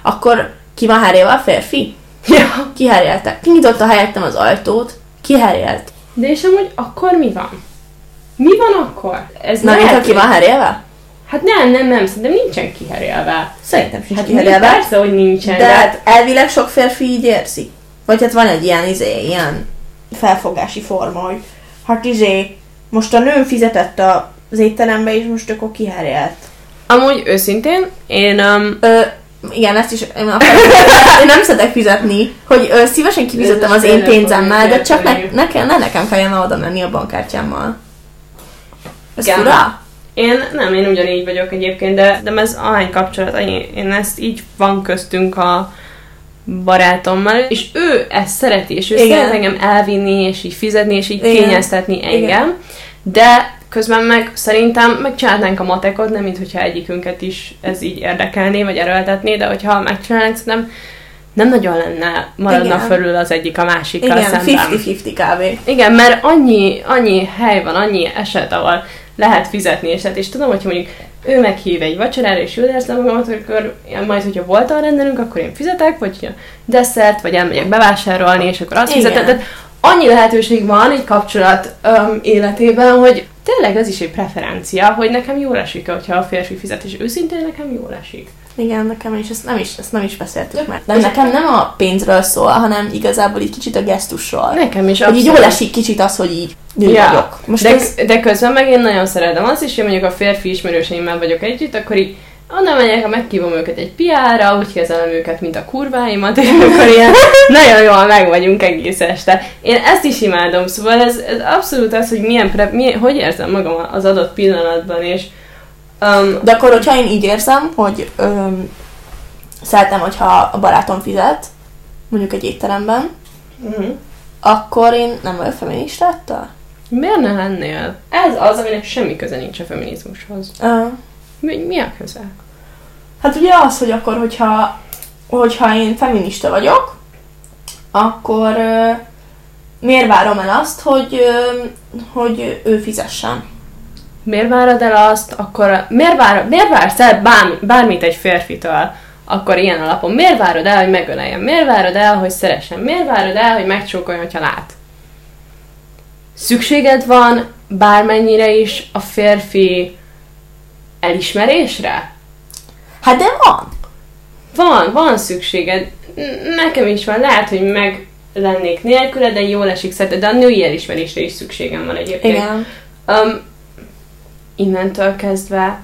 Akkor ki van a férfi? Ja. Kiherjelte. Kinyitotta helyettem az ajtót, kiherjelt. De és amúgy akkor mi van? Mi van akkor? Ez Na, mint ki van herélve? Hát nem, nem, nem, szerintem nincsen kiherélve. Szerintem sincs hát kiherélve. Persze, hogy nincsen. De, de hát elvileg sok férfi így érzi. Vagy hát van egy ilyen, izé, ilyen felfogási forma, hogy hát izé, most a nő fizetett az étterembe, és most akkor kiherélt. Amúgy őszintén, én... Um, Ö, igen, ezt is én, én nem szeretek fizetni, hogy ö, szívesen kifizettem az én pénzemmel, de csak ne, nekem, ne nekem kelljen oda menni a bankkártyámmal. Ez Igen. fura? Én nem, én ugyanígy vagyok egyébként, de, de ez ahány kapcsolat, én ezt így van köztünk a barátommal, és ő ezt szereti, és ő Igen. szeret engem elvinni, és így fizetni, és így Igen. kényeztetni engem, Igen. de közben meg szerintem megcsinálnánk a matekot, nem mint hogyha egyikünket is ez így érdekelné, vagy erőltetné, de hogyha megcsinálnánk, szerintem nem nagyon lenne, maradna Igen. fölül az egyik a másikkal Igen, szemben. 50-50 kb. Igen, mert annyi, annyi hely van, annyi eset, ahol lehet fizetni, és, hát, és tudom, hogy mondjuk ő meghív egy vacsorára, és jól érzem magamat, akkor majd, hogyha volt a rendelünk, akkor én fizetek, vagy desszert, vagy elmegyek bevásárolni, és akkor azt fizetek. Tehát annyi lehetőség van egy kapcsolat um, életében, hogy tényleg ez is egy preferencia, hogy nekem jól esik, hogyha a férfi fizet, és őszintén nekem jól esik. Igen, nekem is, ezt nem is, ezt nem is beszéltük már. De nekem nem a pénzről szól, hanem igazából így kicsit a gesztusról. Nekem is Hogy így jól esik kicsit az, hogy így nő ja. vagyok. Most de, ez... de közben meg én nagyon szeretem azt is, hogy mondjuk a férfi ismerőseimmel vagyok együtt, akkor így onnan megyek, megkívom őket egy piára, úgy kezelem őket, mint a kurváimat, és akkor ilyen nagyon jól meg vagyunk egész este. Én ezt is imádom, szóval ez, ez abszolút az, hogy milyen, pre, milyen, hogy érzem magam az adott pillanatban, és Um, De akkor, hogyha én így érzem, hogy um, szeretem, hogyha a barátom fizet, mondjuk egy étteremben, uh-huh. akkor én nem vagyok feminista ettől? Miért ne lennél? Ez az, aminek semmi köze nincs a feminizmushoz. Uh. Mi, mi a köze? Hát ugye az, hogy akkor, hogyha, hogyha én feminista vagyok, akkor uh, miért várom el azt, hogy, uh, hogy ő fizessen? miért várod el azt, akkor miért, vár, miért vársz el bármi, bármit egy férfitől, akkor ilyen alapon? Miért várod el, hogy megöleljen? Miért várod el, hogy szeressen? Miért várod el, hogy megcsókoljon, hogyha lát? Szükséged van bármennyire is a férfi elismerésre? Hát de van. Van, van szükséged. Nekem is van. Lehet, hogy meg lennék nélküle, de jól esik szerte, de a női elismerésre is szükségem van egyébként. Igen. Um, innentől kezdve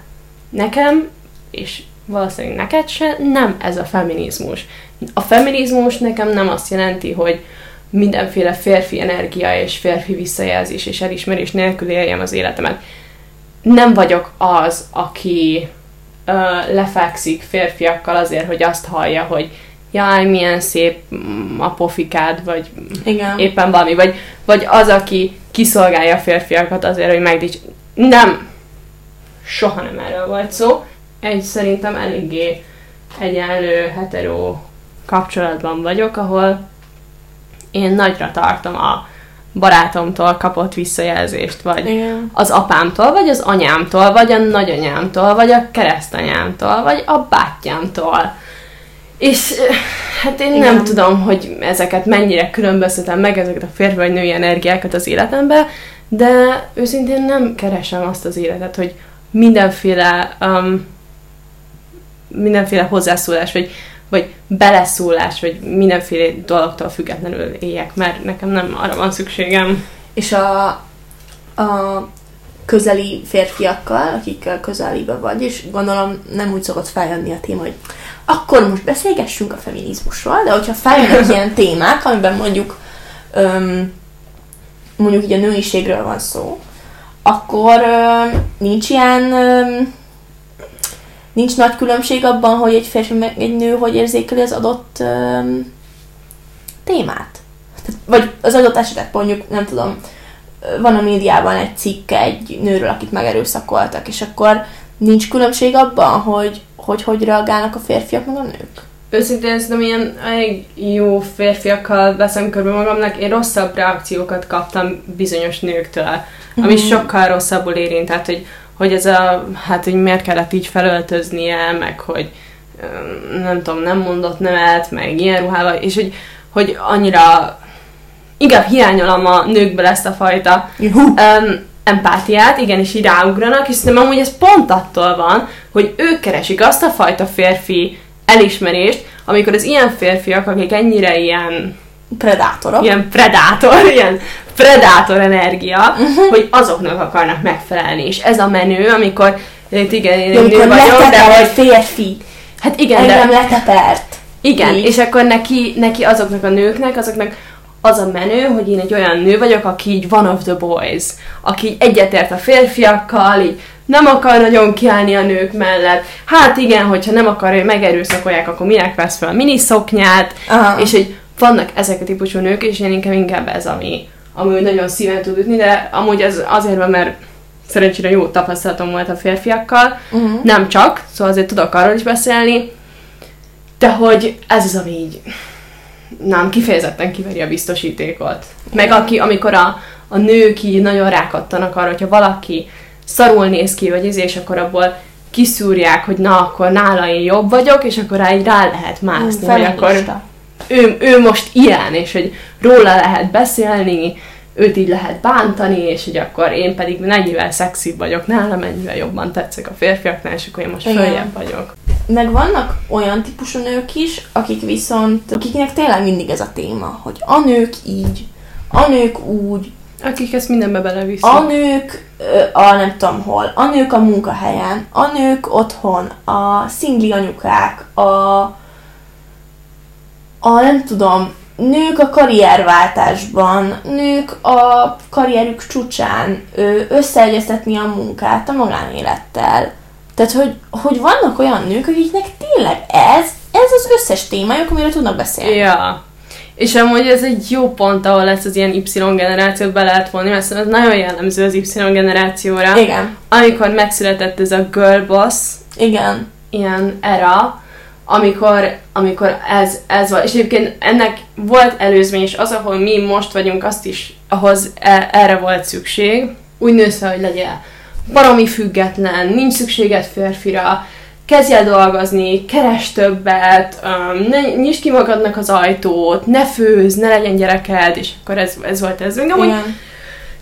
nekem, és valószínűleg neked se, nem ez a feminizmus. A feminizmus nekem nem azt jelenti, hogy mindenféle férfi energia és férfi visszajelzés és elismerés nélkül éljem az életemet. Nem vagyok az, aki lefekszik férfiakkal azért, hogy azt hallja, hogy jaj, milyen szép a pofikád, vagy Igen. éppen valami, vagy, vagy az, aki kiszolgálja a férfiakat azért, hogy megdics... Nem, soha nem erről volt szó. Egy szerintem eléggé egyenlő, hetero kapcsolatban vagyok, ahol én nagyra tartom a barátomtól kapott visszajelzést, vagy Igen. az apámtól, vagy az anyámtól, vagy a nagyanyámtól, vagy a keresztanyámtól, vagy a bátyámtól. És hát én Igen. nem tudom, hogy ezeket mennyire különböztetem meg, ezeket a férfi vagy női energiákat az életembe, de őszintén nem keresem azt az életet, hogy mindenféle um, mindenféle hozzászólás, vagy, vagy beleszólás, vagy mindenféle dologtól függetlenül éljek, mert nekem nem arra van szükségem. És a, a közeli férfiakkal, akikkel közelibe vagy, és gondolom nem úgy szokott feljönni a téma, hogy akkor most beszélgessünk a feminizmusról, de hogyha feljönnek ilyen témák, amiben mondjuk öm, mondjuk így a nőiségről van szó, akkor ö, nincs ilyen, ö, nincs nagy különbség abban, hogy egy férfi meg egy nő hogy érzékeli az adott ö, témát. Tehát, vagy az adott esetet mondjuk, nem tudom, van a médiában egy cikk egy nőről, akit megerőszakoltak, és akkor nincs különbség abban, hogy hogy, hogy reagálnak a férfiak meg a nők? Őszintén szerintem ilyen elég jó férfiakkal veszem körbe magamnak. Én rosszabb reakciókat kaptam bizonyos nőktől, ami Mhm. sokkal rosszabbul érint. Tehát, hogy, hogy ez a, hát, hogy miért kellett így felöltöznie, meg hogy nem tudom, nem mondott nemet, meg ilyen ruhával, és hogy, hogy annyira inkább hiányolom a nőkből ezt a fajta Juhu. um, empátiát, igen, és így ráugranak, és szerintem amúgy ez pont attól van, hogy ők keresik azt a fajta férfi elismerést, amikor az ilyen férfiak, akik ennyire ilyen, Predátorok. ilyen predátor, ilyen predátor energia, uh-huh. hogy azoknak akarnak megfelelni. És ez a menő, amikor itt igen, én egy nő vagyok, de hogy férfi. hát igen, de Engem letepert. igen, Így. és akkor neki, neki azoknak a nőknek, azoknak az a menő, hogy én egy olyan nő vagyok, aki így one of the boys, aki így egyetért a férfiakkal, így nem akar nagyon kiállni a nők mellett. Hát igen, hogyha nem akar, hogy megerőszakolják, akkor minek vesz fel a miniszoknyát, Aha. és hogy vannak ezek a típusú nők, és én inkább, inkább ez, ami, ami nagyon szíven tud ütni, de amúgy ez azért van, mert szerencsére jó tapasztalatom volt a férfiakkal, Uh-huh. nem csak, szóval azért tudok arról is beszélni, de hogy ez az, ami így nem, kifejezetten kiveri a biztosítékot. Meg aki, amikor a, a nők így nagyon rákattanak arra, hogyha valaki szarul néz ki, vagy izé, és akkor abból kiszúrják, hogy na, akkor nála én jobb vagyok, és akkor rá, így rá lehet mászni, hogy akkor. Ő, ő most ilyen, és hogy róla lehet beszélni, őt így lehet bántani, és hogy akkor én pedig mennyivel szexibb vagyok nála, mennyivel jobban tetszek a férfiaknál, és akkor én most Igen. följebb vagyok. Meg vannak olyan típusú nők is, akik viszont, akiknek tényleg mindig ez a téma, hogy a nők így, a nők úgy, Akik ezt mindenbe beleviszik. a nők a nem tudom hol, a nők a munkahelyen, a nők otthon, a szingli anyukák, a, a nem tudom, nők a karrierváltásban, nők a karrierük csúcsán összeegyeztetni a munkát a magánélettel. Tehát, hogy, hogy vannak olyan nők, akiknek tényleg ez, ez az összes témájuk, amiről tudnak beszélni. Ja. És amúgy ez egy jó pont, ahol lesz az ilyen Y generációt be lehet vonni, mert ez nagyon jellemző az Y generációra. Igen, Amikor megszületett ez a girl boss, igen. ilyen era, amikor, amikor ez, ez van. És egyébként ennek volt előzmény, és az, ahol mi most vagyunk, azt is, ahhoz e, erre volt szükség. Úgy nősz hogy legyél baromi független, nincs szükséged férfira, kezdj el dolgozni, keres többet, ne, nyisd ki magadnak az ajtót, ne főz, ne legyen gyereked, és akkor ez, ez volt ez. Még amúgy igen.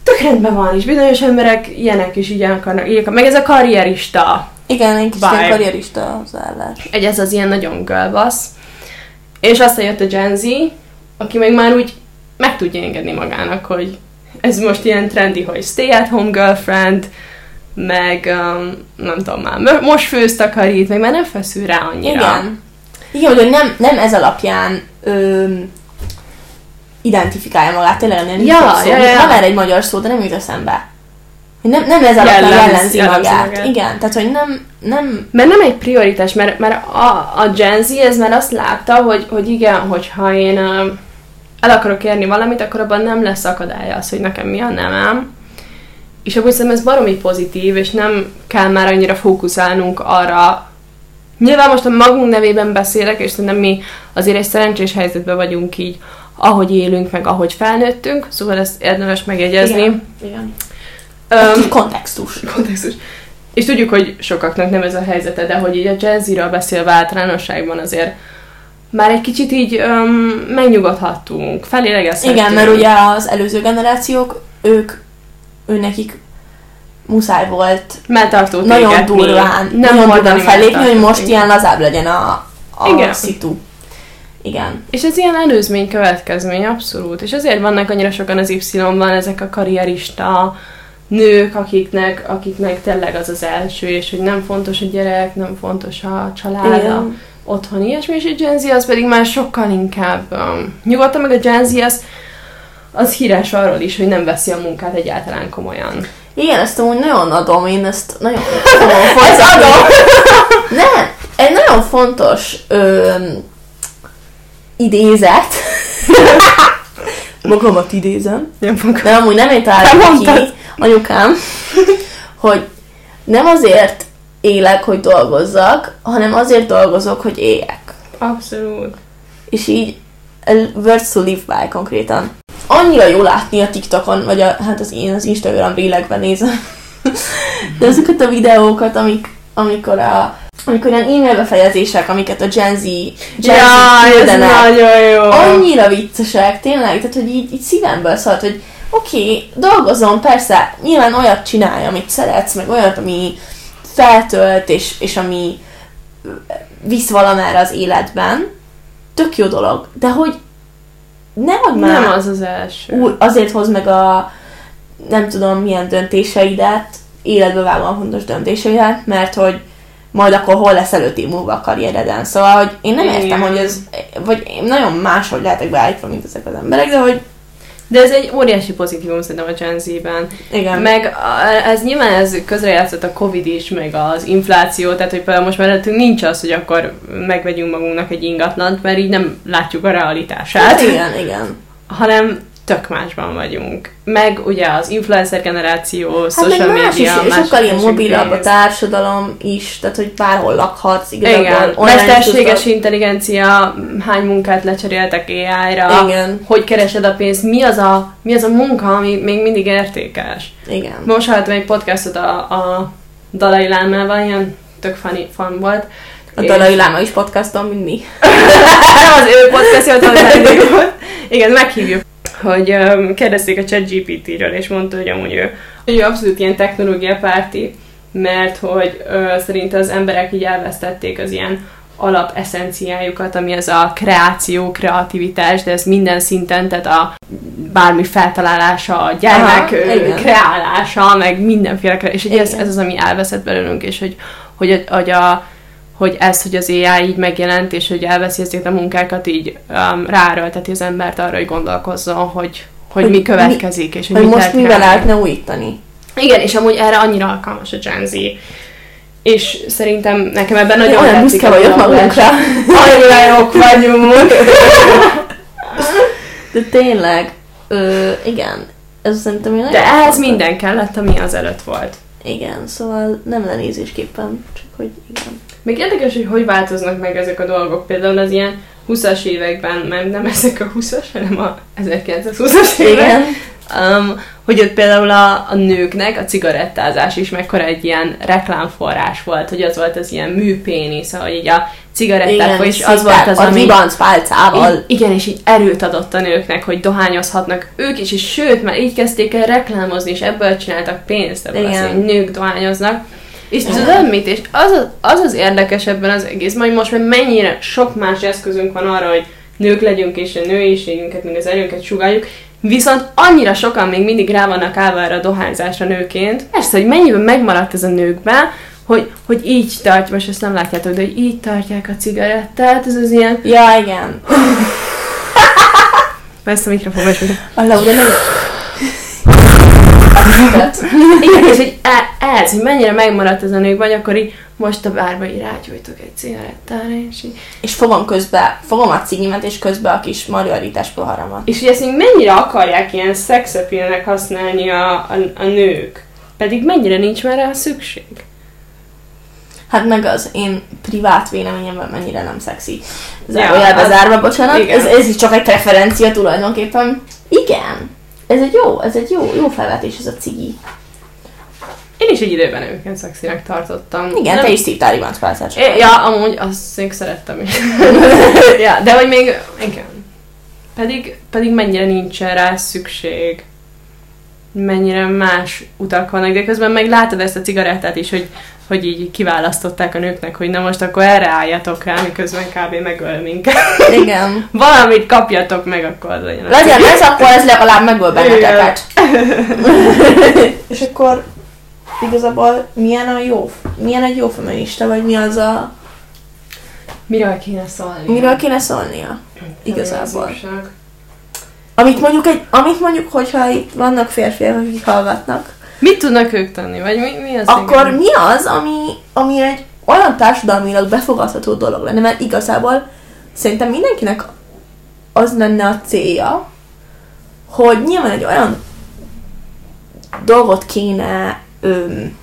tök rendben van, és bizonyos emberek ilyenek is így akarnak, meg ez a karrierista Igen, egy kis Vibe. ilyen karrierista hozzáállás. egy ez az ilyen nagyon girlboss. És aztán jött a Gen Z, aki meg már úgy meg tudja engedni magának, hogy ez most ilyen trendi, hogy stay at home girlfriend, meg um, nem tudom már, mo- most főz takarít, meg már nem feszül rá annyira. Igen. Igen, hogy nem, nem ez alapján öm, identifikálja magát, tényleg nem Ja, szó. ja, ja. Van erre egy magyar szó, de nem jut eszembe. Hogy nem, nem ez alapján Jellemzi- jellemzi, jellemzi magát. magát. Igen, tehát hogy nem, nem Mert nem egy prioritás, mert, mert a, a Gen Z ez már azt látta, hogy, hogy igen, hogyha én el akarok érni valamit, akkor abban nem lesz akadálya az, hogy nekem mi a nemem. És akkor szerintem ez baromi pozitív, és nem kell már annyira fókuszálnunk arra. Nyilván most a magunk nevében beszélek, és szerintem mi azért egy szerencsés helyzetben vagyunk így, ahogy élünk, meg ahogy felnőttünk, szóval ezt érdemes megjegyezni. Igen. Igen. Kis kontextus. kontextus. És tudjuk, hogy sokaknak nem ez a helyzete, de hogy így a Gen Z-ről beszélve általánosságban azért már egy kicsit így um, megnyugodhattunk, felélegezhetünk. Igen, mert ugye az előző generációk, ők, ő nekik muszáj volt melltartót nagyon durván, nem nagyon durván fellépni, hogy most ilyen lazább legyen a, a Igen. szitu. Igen. És ez ilyen előzmény következmény, abszolút. És azért vannak annyira sokan az Y-ban ezek a karrierista nők, akiknek, akiknek tényleg az az első, és hogy nem fontos a gyerek, nem fontos a család, a otthon ilyesmi, és a Gen Z az pedig már sokkal inkább um, nyugodtan, meg a Gen Z az, az híres arról is, hogy nem veszi a munkát egyáltalán komolyan. Igen, ezt amúgy nagyon adom, én ezt nagyon fontos. adom! Nem, egy nagyon fontos ö, idézet. Magamat idézem. Nem De amúgy nem én találtam ki, anyukám, hogy nem azért élek, hogy dolgozzak, hanem azért dolgozok, hogy éljek. Abszolút. És így words to live by konkrétan. Annyira jó látni a TikTokon, vagy a, hát az én az Instagram rélekben nézem. De azokat a videókat, amik, amikor a amikor ilyen e-mail befejezések, amiket a Gen Z, Gen ja, ez nagyon jó. Annyira viccesek, tényleg, tehát hogy így, így szívemből szólt, hogy oké, okay, dolgozom, persze, nyilván olyat csinálj, amit szeretsz, meg olyat, ami feltölt, és, és ami visz valamára az életben, tök jó dolog, de hogy nehogy már nem az az első. Úr, azért hoz meg a nem tudom milyen döntéseidet, életbe vágóan fontos döntéseidet, mert hogy majd akkor hol lesz előtt év múlva a karriereden. Szóval, hogy én nem értem, hogy ez, vagy én nagyon máshogy lehetek beállítva, mint ezek az emberek, de hogy de ez egy óriási pozitívum szerintem a Gen Z-ben. Igen. Meg ez nyilván ez közrejátszott a Covid is, meg az infláció, tehát hogy például most már nincs az, hogy akkor megvegyünk magunknak egy ingatlant, mert így nem látjuk a realitását. Hát igen, igen. Hanem tök másban vagyunk. Meg ugye az influencer generáció, hát social media, más is, más sokkal ilyen mobilabb a társadalom is, tehát hogy bárhol lakhatsz, igazából. Igen, mesterséges tudod... intelligencia, hány munkát lecseréltek AI-ra, Igen. hogy keresed a pénzt, mi az a, mi az a munka, ami még mindig értékes. Igen. Most hallottam egy podcastot a, a Dalai Lámával, ilyen tök funny, fun volt. A Dalai Láma is podcastom, mint mi. Nem az ő podcastja, volt. Igen, meghívjuk hogy um, kérdezték a ChatGPT-ről, és mondta, hogy amúgy ő, ő abszolút ilyen technológiapárti, mert hogy uh, szerint az emberek így elvesztették az ilyen alap eszenciájukat, ami az a kreáció, kreativitás, de ez minden szinten, tehát a bármi feltalálása, a gyermek Aha, kreálása, meg mindenféle, és ez, ez az, ami elveszett belőlünk, és hogy, hogy, a, hogy a hogy ez, hogy az AI így megjelent, és hogy elveszi ezeket a munkákat, így um, ráerőlteti az embert arra, hogy gondolkozzon, hogy, hogy, hogy mi következik, mi, és hogy, hogy most mivel lehetne újítani. Igen, és amúgy erre annyira alkalmas a Gen Z. És szerintem nekem ebben nagyon Olyan büszke vagyok magunkra. Annyira jók vagyunk. De tényleg, ö, igen, ez szerintem De ehhez minden kellett, ami az előtt volt. Igen, szóval nem lenézésképpen, csak hogy igen. Még érdekes, hogy hogy változnak meg ezek a dolgok. Például az ilyen 20-as években, mert nem ezek a 20-as, hanem a 1920-as évek. Igen. Um, hogy ott például a, a nőknek a cigarettázás is mekkora egy ilyen reklámforrás volt, hogy az volt az ilyen műpénisz, hogy így a cigaretták, és az volt az, a ami... pálcával. Igen, és így erőt adott a nőknek, hogy dohányozhatnak ők is, és sőt, már így kezdték el reklámozni, és ebből csináltak pénzt, ebből az, hogy nők dohányoznak. És tudod mit? És az, az az, az érdekes ebben az egész, majd most már mennyire sok más eszközünk van arra, hogy nők legyünk, és a nőiségünket, meg az erőnket sugáljuk, viszont annyira sokan még mindig rá vannak állva erre a dohányzásra nőként. Persze, hogy mennyiben megmaradt ez a nőkben, hogy, hogy így tartja, most ezt nem látjátok, de hogy így tartják a cigarettát, ez az ilyen... Ja, igen. Persze a mikrofonba is. A Laura nem... Igen, és hogy e, ez, hogy mennyire megmaradt ez a nőkben, akkor így most a bárba így rágyújtok egy cigarettára, és így... És fogom közbe, fogom a cigimet, és közben a kis margaritás poharamat. És hogy ezt még mennyire akarják ilyen szexepilnek használni a, a, a nők, pedig mennyire nincs már rá szükség. Hát meg az én privát véleményemben mennyire nem szexi. Zárójelbe ja, zárva, bocsánat. Ez, ez is csak egy preferencia tulajdonképpen. Igen. Ez egy jó, ez egy jó, jó felvetés ez a cigi. Én is egy időben őket szexinek tartottam. Igen, nem... te is szívtál Ivánc Pálcát. Ja, amúgy azt még szerettem is. ja, de hogy még, igen. Pedig, pedig mennyire nincsen rá szükség. Mennyire más utak vannak, de közben meg látod ezt a cigarettát is, hogy hogy így kiválasztották a nőknek, hogy na most akkor erre álljatok rá, miközben kb. megöl minket. Igen. Valamit kapjatok meg, akkor az legyen. Legyen ez, akkor ez legalább megöl benneteket. És akkor igazából milyen a jó, milyen egy jó feminista, vagy mi az a... Miről kéne szólnia? Miről kéne szólnia? Igazából. Amit mondjuk, egy, amit mondjuk, hogyha itt vannak férfiak, akik hallgatnak, Mit tudnak ők tenni? Vagy mi, mi az? akkor igen? mi az, ami, ami egy olyan társadalmilag befogadható dolog lenne, mert igazából szerintem mindenkinek az lenne a célja, hogy nyilván egy olyan dolgot kéne, öm,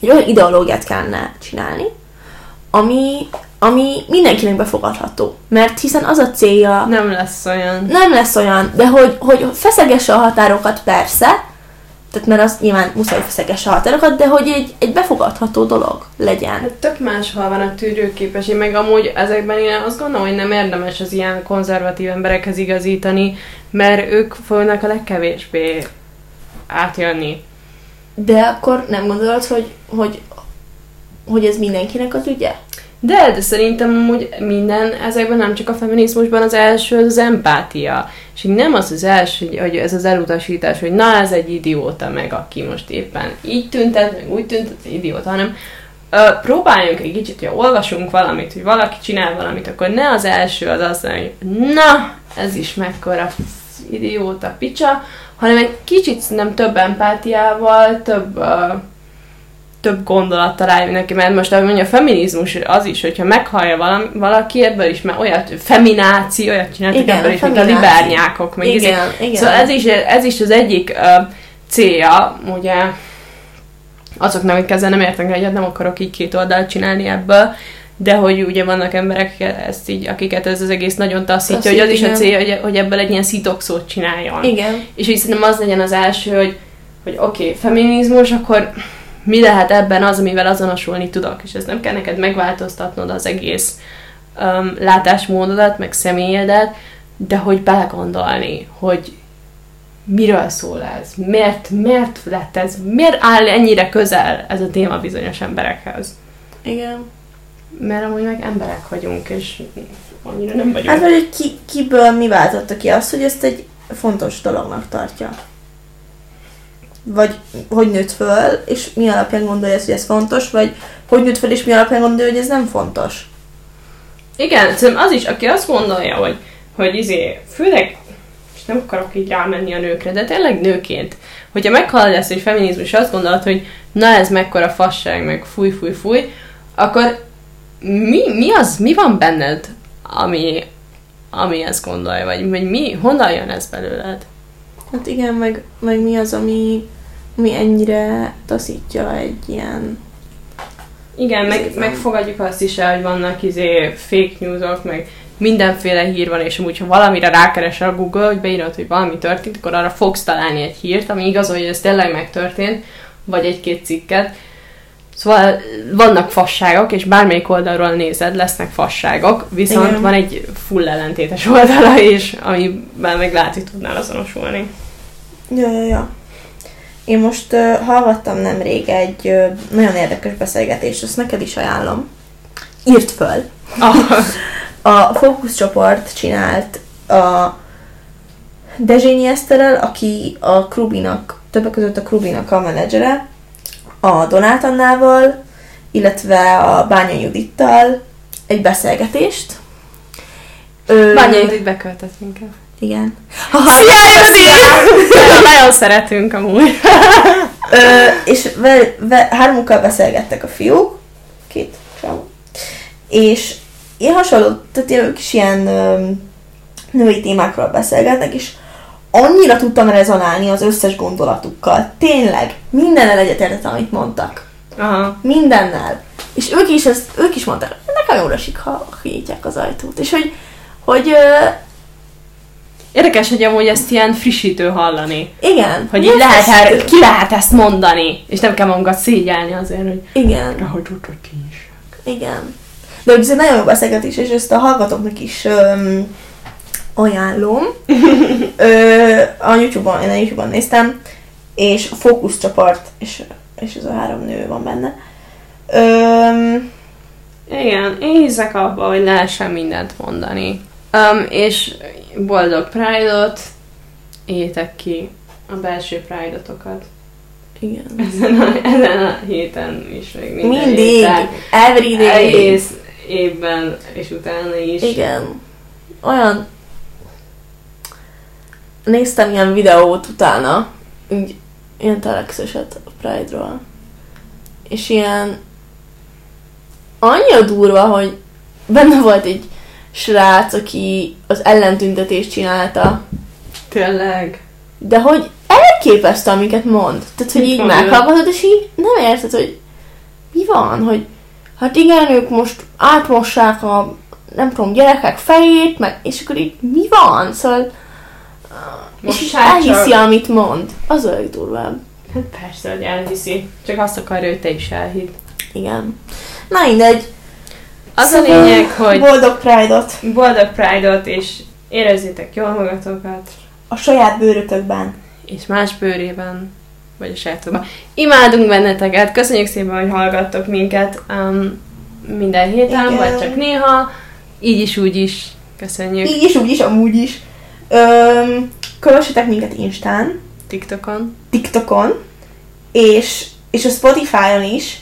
egy olyan ideológiát kellene csinálni, ami, ami mindenkinek befogadható. Mert hiszen az a célja, Nem lesz olyan. nem lesz olyan, de hogy, hogy feszegesse a határokat persze, tehát mert az nyilván muszáj hogy feszegesse a határokat, de hogy egy, egy befogadható dolog legyen. Hát tök máshol van a tűrőképesség, meg amúgy ezekben én azt gondolom, hogy nem érdemes az ilyen konzervatív emberekhez igazítani, mert ők fognak a legkevésbé átjönni. De akkor nem gondolod, hogy, hogy, hogy ez mindenkinek az ügye? De, de szerintem amúgy minden ezekben nem csak a feminizmusban az első az, az empátia. És így nem az az első, hogy- ez az elutasítás, hogy na ez egy idióta meg, aki most éppen így tüntet, meg úgy tüntet, idióta, hanem ö, próbáljunk egy kicsit, hogy olvasunk valamit, hogy valaki csinál valamit, akkor ne az első az az, hogy na, ez is mekkora idióta picsa, hanem egy kicsit nem több empátiával, több ö, több gondolattal álljon neki, mert most ahogy mondja, a feminizmus az is, hogyha meghallja valami, valaki, ebből is már olyat, femináció, olyat csináltak Igen, ebből is, mint a libárnyákok, meg izé. Igen, igen. Szóval ez is, ez is az egyik uh, célja, ugye, azoknak, akik ezzel nem értenek egyet, nem akarok így két oldalt csinálni ebből, de hogy ugye vannak emberek, ezt így, akiket ez az egész nagyon taszítja, Taszít, hogy az is a igen. célja, hogy, hogy ebből egy ilyen szitokszót csináljon. Igen. És így szerintem az legyen az első, hogy, hogy oké, okay, feminizmus, akkor mi lehet ebben az, amivel azonosulni tudok, és ez nem kell neked megváltoztatnod az egész um, látásmódodat, meg személyedet, de hogy belegondolni, hogy miről szól ez, miért, miért lett ez, miért áll ennyire közel ez a téma bizonyos emberekhez. Igen. Mert amúgy meg emberek vagyunk, és annyira nem vagyunk. Hát, hogy ki, kiből mi váltotta ki azt, hogy ezt egy fontos dolognak tartja? Vagy hogy nőtt föl, és mi alapján gondolja hogy ez fontos, vagy hogy nőtt föl, és mi alapján gondolja, hogy ez nem fontos? Igen, szerintem az is, aki azt gondolja, hogy, hogy izé, főleg, és nem akarok így rámenni a nőkre, de tényleg nőként, hogyha meghallod ezt, hogy feminizmus, azt gondolod, hogy na ez mekkora fasság, meg fúj, fúj, fúj, akkor mi, mi az, mi van benned, ami, ami ezt gondolja, vagy, vagy mi, honnan jön ez belőled? Hát igen, meg, meg mi az, ami, ami ennyire taszítja egy ilyen... Igen, meg, megfogadjuk azt is el, hogy vannak izé fake newsok, meg mindenféle hír van, és amúgy, ha valamire rákeresel a Google, hogy beírod, hogy valami történt, akkor arra fogsz találni egy hírt, ami igazolja, hogy ez tényleg megtörtént, vagy egy-két cikket. Szóval vannak fasságok, és bármelyik oldalról nézed, lesznek fasságok, viszont Igen. van egy full ellentétes oldala is, amiben meg lehet, hogy tudnál azonosulni. Ja, ja, ja. Én most uh, hallgattam nemrég egy uh, nagyon érdekes beszélgetést, azt neked is ajánlom. Írt föl. Ah, A fókuszcsoport csinált a Dezsényi Eszterrel, aki a Krubinak, többek között a Krubinak a menedzsere, a Donát Annával, illetve a Bánya Judittal egy beszélgetést. Ö, Bányai itt beköltett minket. Igen. Szia, Judit! Nagyon szeretünk amúgy. Ö, és ve, ve, hármukkal beszélgettek a fiúk, két csávó, és ilyen hasonló, tehát ilyen ők is ilyen ö, női témákról beszélgetnek, és annyira tudtam rezonálni az összes gondolatukkal. Tényleg, mindennel egyetértettem, amit mondtak. Aha. Mindennel. És ők is, ezt, ők is mondták, nekem jól esik, ha kinyitják az ajtót. És hogy, hogy Érdekes, hogy amúgy ezt ilyen frissítő hallani. igen. Hogy így lehet, el, ki lehet ezt mondani, és nem kell magunkat szégyelni azért, hogy Igen. ahogy úgy, hogy ki is. Igen. De ez egy nagyon jó beszélgetés, és ezt a hallgatóknak is öm, ajánlom. Ö, a Youtube-on, én a Youtube-on néztem, és a fókuszcsoport, és, és ez a három nő van benne. Öm, Igen, én hiszek abba, hogy lehessen mindent mondani. Um, és boldog Pride-ot, éljétek ki a belső Pride-otokat. igen. Ezen a, ezen a héten is, meg minden Mindig, héten. every day. Egész évben, és utána is. Igen. Olyan néztem ilyen videót utána, úgy ilyen telexeset a Pride-ról. És ilyen annyira durva, hogy benne volt egy srác, aki az ellentüntetést csinálta, Tényleg. de hogy elképesztő, amiket mond. Tehát, hogy Mit így meghallgatod, és így nem érted, hogy mi van, hogy hát igen, ők most átmossák a nem tudom, gyerekek fejét, meg, és akkor így mi van? Szóval Most és hát elhiszi, csak- amit mond. Az a legdurvább. Hát persze, hogy elhiszi. Csak azt akarja, hogy te is elhidd. Igen. Na mindegy. Az a lényeg, hogy Boldog Pride-ot boldog Pride-ot, és érezzétek jól magatokat, a saját bőrötökben. és más bőrében, vagy a sajátokban. Imádunk benneteket, köszönjük szépen, hogy hallgattok minket um, minden héten, Igen. vagy csak néha, így is, úgy is. Köszönjük. Így is, úgy is, amúgy is. Öm, kövessetek minket Instán, TikTokon. TikTokon, és, és a Spotify-on is.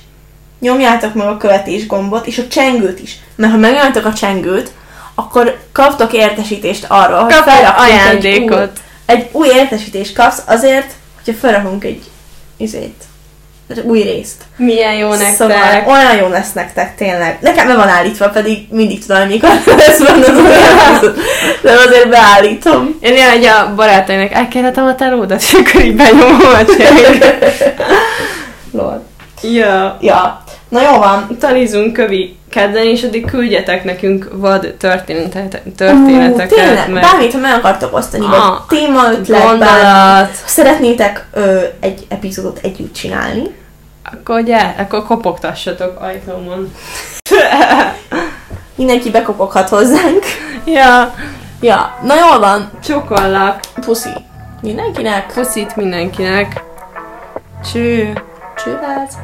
Nyomjátok meg a követés gombot, és a csengőt is. Mert ha megnyomjátok a csengőt, akkor kaptok értesítést arról, hogy felrakunk Egy új, ajándékot. egy új értesítést kapsz azért, hogyha felrakunk egy izét, új részt. Milyen jó nektek. Szóval olyan jó lesz nektek, tényleg. Nekem be van állítva, pedig mindig tudom, mikor lesz van az új. De azért beállítom. Én ilyen, hogy a barátainak elkérhetem a telódat, és akkor így benyomom a. Lord. ja. Ja. Na jó van. Talizunk kövi kedden, és addig küldjetek nekünk vad történetet, Ú, történeteket, tényleg, meg bármit, ha meg akartok osztani, vagy Ah, témaötlet, bármi. gondolat, szeretnétek ö, egy epizódot együtt csinálni, akkor gyere, akkor kopogtassatok ajtómon. mindenki bekopoghat hozzánk. ja, Ja, na jól van. csokollak. Puszi. Mindenkinek. Puszit mindenkinek. Cső. Csőváz.